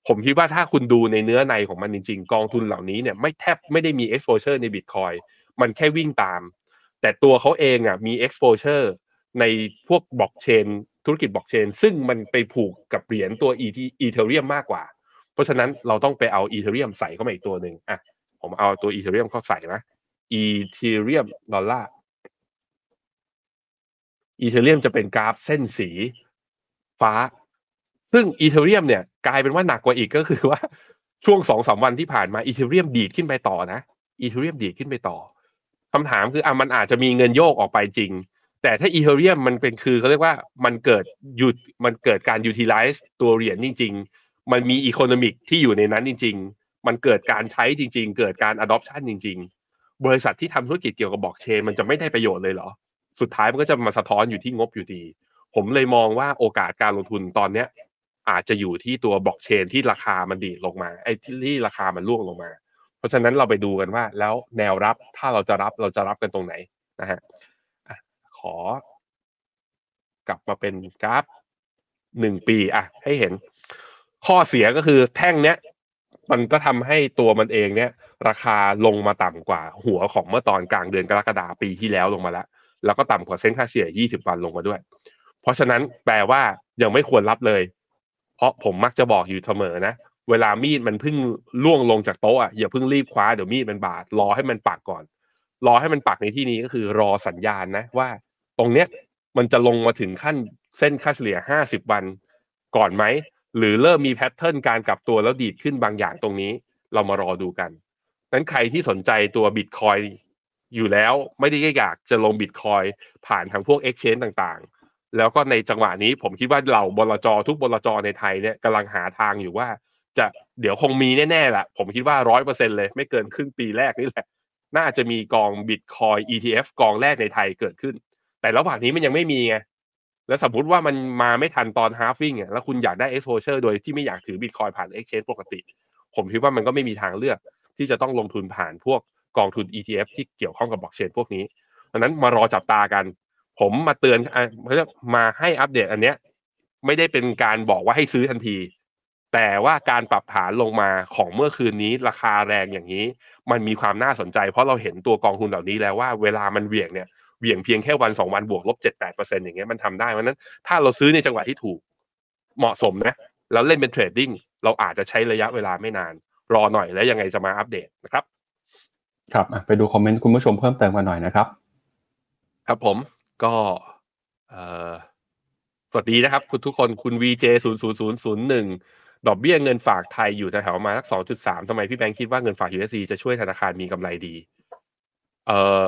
C: ผมคิดว่าถ้าคุณดูในเนื้อในของมันจริง ๆ กองทุนเหล่านี้เนี่ยไม่แทบไม่ได้มี exposure ใน Bitcoin มันแค่วิ่งตาม แต่ตัวเขาเองอะมี exposure ในพวกบล็อกเชนธุรกิจบล็อกเชน ซึ่งมันไปผูกกับเหรียญตัว Ethereum มากกว่า เพราะฉะนั้นเราต้องไปเอา Ethereum ใส่เข้ามาอีกตัวหนึ่งอะผมเอาตัว Ethereum เข้าใส่นะ Ethereum ดอลลาร์ Ethereum จะเป็นกราฟเส้นสีฟ้า ซึ่ง Ethereum เนี่ยกลายเป็นว่าหนักกว่าอีกก็คือว่าช่วงสองสามวันที่ผ่านมา Ethereum ดีดขึ้นไปต่อนะ Ethereum ดีดขึ้นไปต่อคำถามคืออะมันอาจจะมีเงินโยกออกไปจริง แต่ถ้า Ethereum มันเป็นคือเขาเรียกว่ามันเกิดหยุดมันเกิดการ utilize ตัวเหรียญจริง ๆ มันมี economic ที่อยู่ในนั้นจริง ๆ มันเกิดการใช้จริง ๆ เกิดการ adoption จริง ๆ บริษัทที่ทำธุรกิจเกี่ยวกับบล็อกเชนมันจะไม่ได้ประโยชน์เลยเหรอ สุดท้ายมันก็จะมาสะท้อนอยู่ที่งบอยู่ดี ผมเลยมองว่าโอกาสการลงทุนตอนเนี้ย อาจจะอยู่ที่ตัวบล็อกเชนที่ราคามันดีลงมาไอ้ที่ราคามันร่วงลงมา เพราะฉะนั้นเราไปดูกันว่าแล้วแนวรับถ้าเราจะรับเราจะรับกันตรงไหนนะฮะ ขอกลับมาเป็นกราฟหนึ่งปีอะ ให้เห็น ข้อเสียก็คือแท่งเนี้ย มันก็ทำให้ตัวมันเองเนี่ย ราคาลงมาต่ำกว่า หัวของเมื่อตอนกลางเดือนกรกฎาปีที่แล้วลงมาแล้ว แล้วก็ต่ำกว่าเส้นค่าเฉลี่ย 20 วันลงมาด้วย เพราะฉะนั้นแปลว่ายังไม่ควรรับเลย เพราะผมมักจะบอกอยู่เสมอนะ เวลามีดมันเพิ่งล่วงลงจากโต๊ะอะอย่าเพิ่งรีบคว้าเดี๋ยวมีดมันบาดรอให้มันปักก่อน รอให้มันปักในที่นี้ก็คือรอสัญญาณนะว่า ตรงเนี้ยมันจะลงมาถึงขั้นเส้นค่าเฉลี่ย 50 วันก่อนไหม หรือเริ่มมีแพทเทิร์นการกลับตัวแล้วดีดขึ้นบางอย่างตรงนี้ เรามารอดูกันนั้นใครที่สนใจตัวบิตคอยอยู่แล้วไม่ได้อยากจะลงบิตคอยผ่านทางพวก Exchange ต่างๆ แล้วก็ในจังหวะนี้ผมคิดว่าเราบลจทุกบลจในไทยเนี่ยกำลังหาทางอยู่ว่า จะเดี๋ยวคงมีแน่ๆแหละผมคิดว่าร้อยเปอร์เซ็นเลย ไม่เกินครึ่งปีแรกนี่แหละ น่าจะมีกองบิตคอย ETF กองแรกในไทยเกิดขึ้น แต่ระหว่างนี้มันยังไม่มีไงแล้วสมมติว่ามันมาไม่ทันตอน halving อะแล้วคุณอยากได้ exposure โดยที่ไม่อยากถือบิตคอยผ่าน exchange ปกติ ผมคิดว่ามันก็ไม่มีทางเลือก ที่จะต้องลงทุนผ่านพวกกองทุน ETF ที่เกี่ยวข้องกับบล็อกเชนพวกนี้ดังนั้นมารอจับตากัน ผมมาเตือนอะเรียกมาให้อัปเดตอันเนี้ย ไม่ได้เป็นการบอกว่าให้ซื้อทันที แต่ว่าการปรับฐานลงมาของเมื่อคืนนี้ราคาแรงอย่างนี้ มันมีความน่าสนใจ เพราะเราเห็นตัวกองทุนเหล่านี้แล้วว่าเวลามันเหวี่ยงเนี่ย เหวี่ยงเพียงแค่วันสองวันบวกลบเจ็ดแปดเปอร์เซ็นต์อย่างเงี้ยมันทำได้เพราะฉะนั้น ถ้าเราซื้อในจังหวะที่ถูกเหมาะสมนะแล้วเล่นเป็นเทรดดิ้งเราอาจจะใช้ระยะเวลาไม่นาน รอหน่อยแล้วยังไงจะมาอัปเดตนะครับ
B: ครับอะไปดูคอมเมนต์คุณผู้ชมเพิ่มเติมกันหน่อยนะครับ
C: ครับผมก็เอ่อสวัสดีนะครับ คุณทุกคนคุณ VJ ศูนย์ศูนย์ศูนย์ศูนย์หนึ่งดอกเบี้ยเงินฝากไทยอยู่แถวๆมาสักสองจุดสามทำไมพี่แบงค์คิดว่าเงินฝาก USD จะช่วยธนาคารมีกำไรดี เอ่อ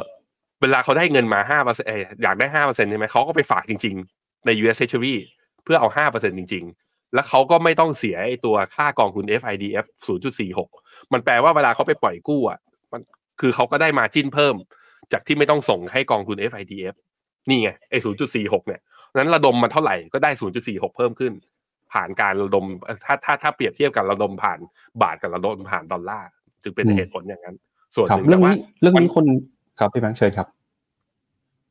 C: เวลาเขาได้เงินมาห้าเปอร์เซ็นอยากได้ห้าเปอร์เซ็นใช่ไหมเขาก็ไปฝากจริง ๆ ใน US Treasury เพื่อเอาห้าเปอร์เซ็นจริง ๆ แล้วเขาก็ไม่ต้องเสียไอ้ตัวค่ากองทุน FIDF 0.46 มันแปลว่าเวลาเขาไปปล่อยกู้อะมันคือเขาก็ได้มาจิ้นเพิ่ม จากที่ไม่ต้องส่งให้กองทุน FIDF นี่ไงไอ้0.46 เนี่ยนั้นระดมมาเท่าไหร่ก็ได้ 0.46 เพิ่มขึ้น ผ่านการระดมถ้าถ้าถ้าเปรียบเทียบกับระดมผ่านบาทกับระดมผ่านดอลลาร์จึงเป็น
B: อืม
C: เหตุผลอย่างนั้น ส่วน
B: ครั
C: ห
B: บ
C: นึ่ง
B: เรื่อง
C: แต่ว่า
B: นี้เรื่องนี้คน ครับพี่แบงค์เชิญครับ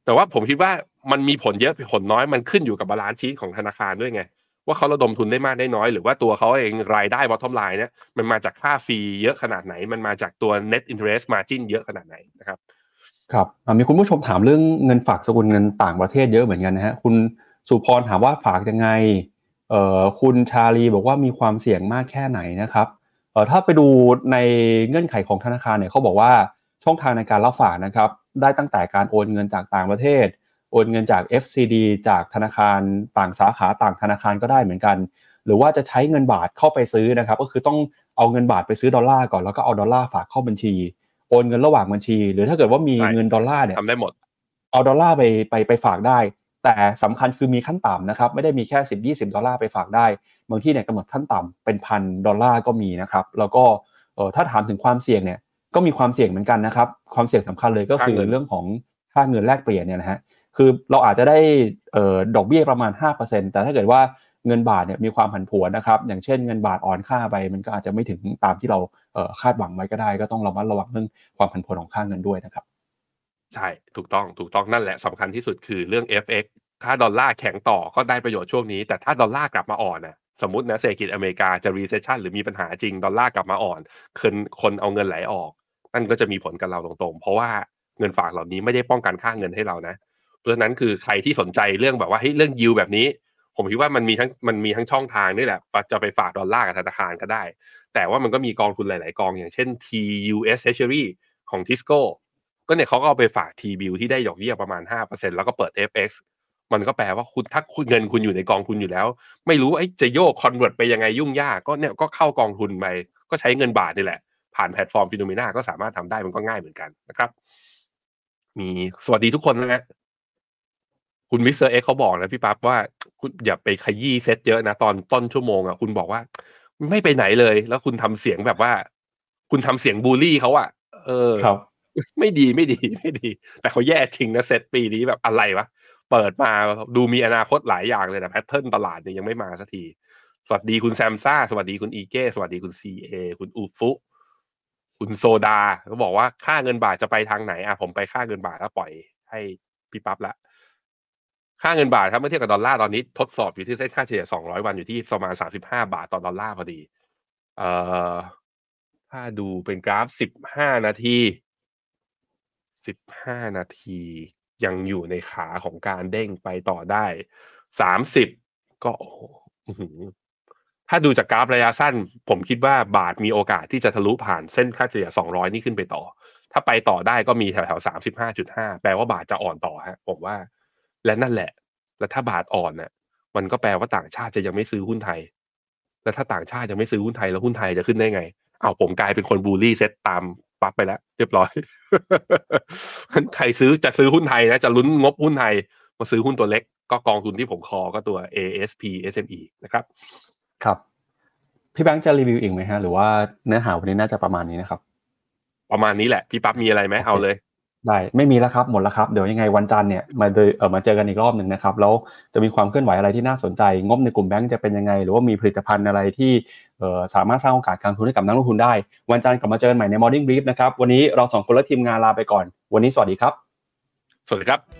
C: แต่ว่าผมคิดว่ามันมีผลเยอะผลน้อยมันขึ้นอยู่กับ balance sheet ของธนาคารด้วยไง ว่าเขาระดมทุนได้มากได้น้อย หรือว่าตัวเขาเองรายได้ bottom line เนี่ยมันมาจากค่า fee เยอะขนาดไหน มันมาจากตัว net interest margin เยอะขนาดไหนนะครับ
B: ครับอะมีคุณผู้ชมถามเรื่องเงินฝากสกุลเงินต่างประเทศเยอะเหมือนกันนะฮะคุณสุพรถามว่าฝากยังไงเอ่อคุณชาลีบอกว่ามีความเสี่ยงมากแค่ไหนนะครับเอ่อถ้าไปดูในเงื่อนไขของธนาคารเนี่ยเขาบอกว่า ช่องทางในการรับฝากนะครับ ได้ตั้งแต่การโอนเงินจากต่างประเทศ โอนเงินจาก FCD จากธนาคารต่างสาขาต่างธนาคารก็ได้เหมือนกัน หรือว่าจะใช้เงินบาทเข้าไปซื้อนะครับ ก็คือต้องเอาเงินบาทไปซื้อดอลลาร์ก่อนแล้วก็เอาดอลลาร์ฝากเข้าบัญชี โอนเงินระหว่างบัญชี หรือถ้าเกิดว่ามี
C: ใช่
B: เงินดอลลาร์เนี่ย
C: ทำได้หมด
B: เอาดอลลาร์ไปไปไปฝากได้ แต่สำคัญคือมีขั้นต่ำนะครับไม่ได้มีแค่10 20ดอลลาร์ไปฝากได้บางที่เนี่ยกำหนดขั้นต่ำเป็นพันดอลลาร์ก็มีนะครับแล้วก็เอ่อถ้าถามถึงความเสี่ยงเนี่ย ก็มีความเสี่ยงเหมือนกันนะครับ ความเสี่ยงสำคัญเลยก็คือ
C: ค่าเงิน
B: เรื่องของค่าเงินแลกเปลี่ยนเนี่ยนะฮะคือเราอาจจะได้เอ่อดอกเบี้ยประมาณ 5%แต่ถ้าเกิดว่าเงินบาทเนี่ยมีความผันผวนนะครับ อย่างเช่นเงินบาทอ่อนค่าไป มันก็อาจจะไม่ถึงตามที่เราเอ่อคาดหวังไว้ก็ได้ ก็ต้องระมัดระวังเรื่องความผันผวนของค่าเงินด้วยนะครับ
C: ใช่ถูกต้องถูกต้องนั่นแหละสำคัญที่สุดคือเรื่อง FX ถ้าดอลลาร์แข็งต่อก็ได้ประโยชน์ช่วงนี้ แต่ถ้าดอลลาร์กลับมาอ่อนนะสมมตินะเศรษฐกิจอเมริกาจะ recession หรือมีปัญหาจริง ดอลลาร์กลับมาอ่อนคนคนเอาเงินไหลออก นั่นก็จะมีผลกับเราตรงๆ เพราะว่าเงินฝากเหล่านี้ไม่ได้ป้องกันค่าเงินให้เรานะ เพราะฉะนั้นคือใครที่สนใจเรื่องแบบว่าเฮ้ยเรื่องยิวแบบนี้ ผมคิดว่ามันมีทั้งมันมีทั้งช่องทางนี่แหละจะไปฝากดอลลาร์กับธนาคารก็ได้ แต่ว่ามันก็มีกองทุนหลาย ๆ กองอย่างเช่น TUS Treasury ของ Tisco ก็เนี่ยเขาก็เอาไปฝาก T bill ที่ได้ดอกเบี้ยประมาณ 5%แล้วก็เปิด FX มันก็แปลว่าคุณถ้าเงินคุณอยู่ในกองทุนอยู่แล้ว ไม่รู้ไอ้จะโยก convert ไปยังไงยุ่งยากก็เนี่ยก็เข้ากองทุนไปก็ใช้เงินบาทนี่แหละ ผ่านแพลตฟอร์ม Finnomena ก็สามารถทำได้มันก็ง่ายเหมือนกันนะครับ มีสวัสดีทุกคนนะฮะคุณ Mister X เขาบอกนะพี่ปั๊บว่าคุณอย่าไปขยี้เซตเยอะนะ ตอนต้นชั่วโมงอะคุณบอกว่า ไม่ไปไหนเลย แล้วคุณทำเสียงแบบว่า คุณทำเสียงบูลลี่เขาอะ เออ
B: ครับ
C: ไม่ดีไม่ดีไม่ดี แต่เขาแย่จริงนะเซตปีนี้แบบอะไรวะเปิดมาดูมีอนาคตหลายอย่างเลยแต่ pattern ตลาดเนี่ยยังไม่มาสักที สวัสดีคุณแซมซ่า สวัสดีคุณอีเก้สวัสดีคุณซีเอคุณอูฟุ คุณโซดาเขาบอกว่าค่าเงินบาทจะไปทางไหนอะผมไปค่าเงินบาทแล้วปล่อยให้พี่ปั๊บละค่าเงินบาทครับเมื่อเทียบกับดอลลาร์ตอนนี้ทดสอบอยู่ที่เส้นค่าเฉลี่ย 200 วันอยู่ที่ประมาณ 35 บาทต่อดอลลาร์พอดี เอ่อ ถ้าดูเป็นกราฟ 15 นาที 15 นาที ยังอยู่ในขาของการเด้งไปต่อได้ 30 ก็โอ้โห ถ้าดูจากกราฟระยะสั้น ผมคิดว่าบาทมีโอกาสที่จะทะลุผ่านเส้นค่าเฉลี่ย 200 นี่ขึ้นไปต่อ ถ้าไปต่อได้ก็มีแถวแถว35.5แปลว่าบาทจะอ่อนต่อฮะผมว่า และนั่นแหละ แล้วถ้าบาทอ่อนน่ะ มันก็แปลว่าต่างชาติจะยังไม่ซื้อหุ้นไทย แล้วถ้าต่างชาติยังไม่ซื้อหุ้นไทยแล้วหุ้นไทยจะขึ้นได้ไงอ้าวผมกลายเป็นคนบูลลี่เซ็ตตามปั๊บไปแล้ว เรียบร้อยใครซื้อจะซื้อหุ้นไทยนะจะลุ้นงบหุ้นไทยมาซื้อหุ้นตัวเล็ก ก็กองทุนที่ผมคอก็ตัว ASP SME นะครับ
B: ครับ พี่แบงค์จะรีวิวอีกไหมฮะ หรือว่าเนื้อหาวันนี้น่าจะประมาณนี้นะครับ
C: ประมาณนี้แหละ พี่ปั๊บมีอะไรไหม
B: โอเค
C: เอาเลย
B: ได้ไม่มีแล้วครับหมดแล้วครับเดี๋ยวยังไงวันจันทร์เนี่ยมาเจอเออมาเจอกันอีกรอบหนึ่งนะครับแล้วจะมีความเคลื่อนไหวอะไรที่น่าสนใจ งบในกลุ่มแบงก์จะเป็นยังไง หรือว่ามีผลิตภัณฑ์อะไรที่เออสามารถสร้างโอกาสการลงทุนให้กับนักลงทุนได้ วันจันทร์กลับมาเจอกันใหม่ใน Morning Brief นะครับวันนี้เราสองคนและทีมงานลาไปก่อน วันนี้สวัสดีครับ
C: สวัสดีครับ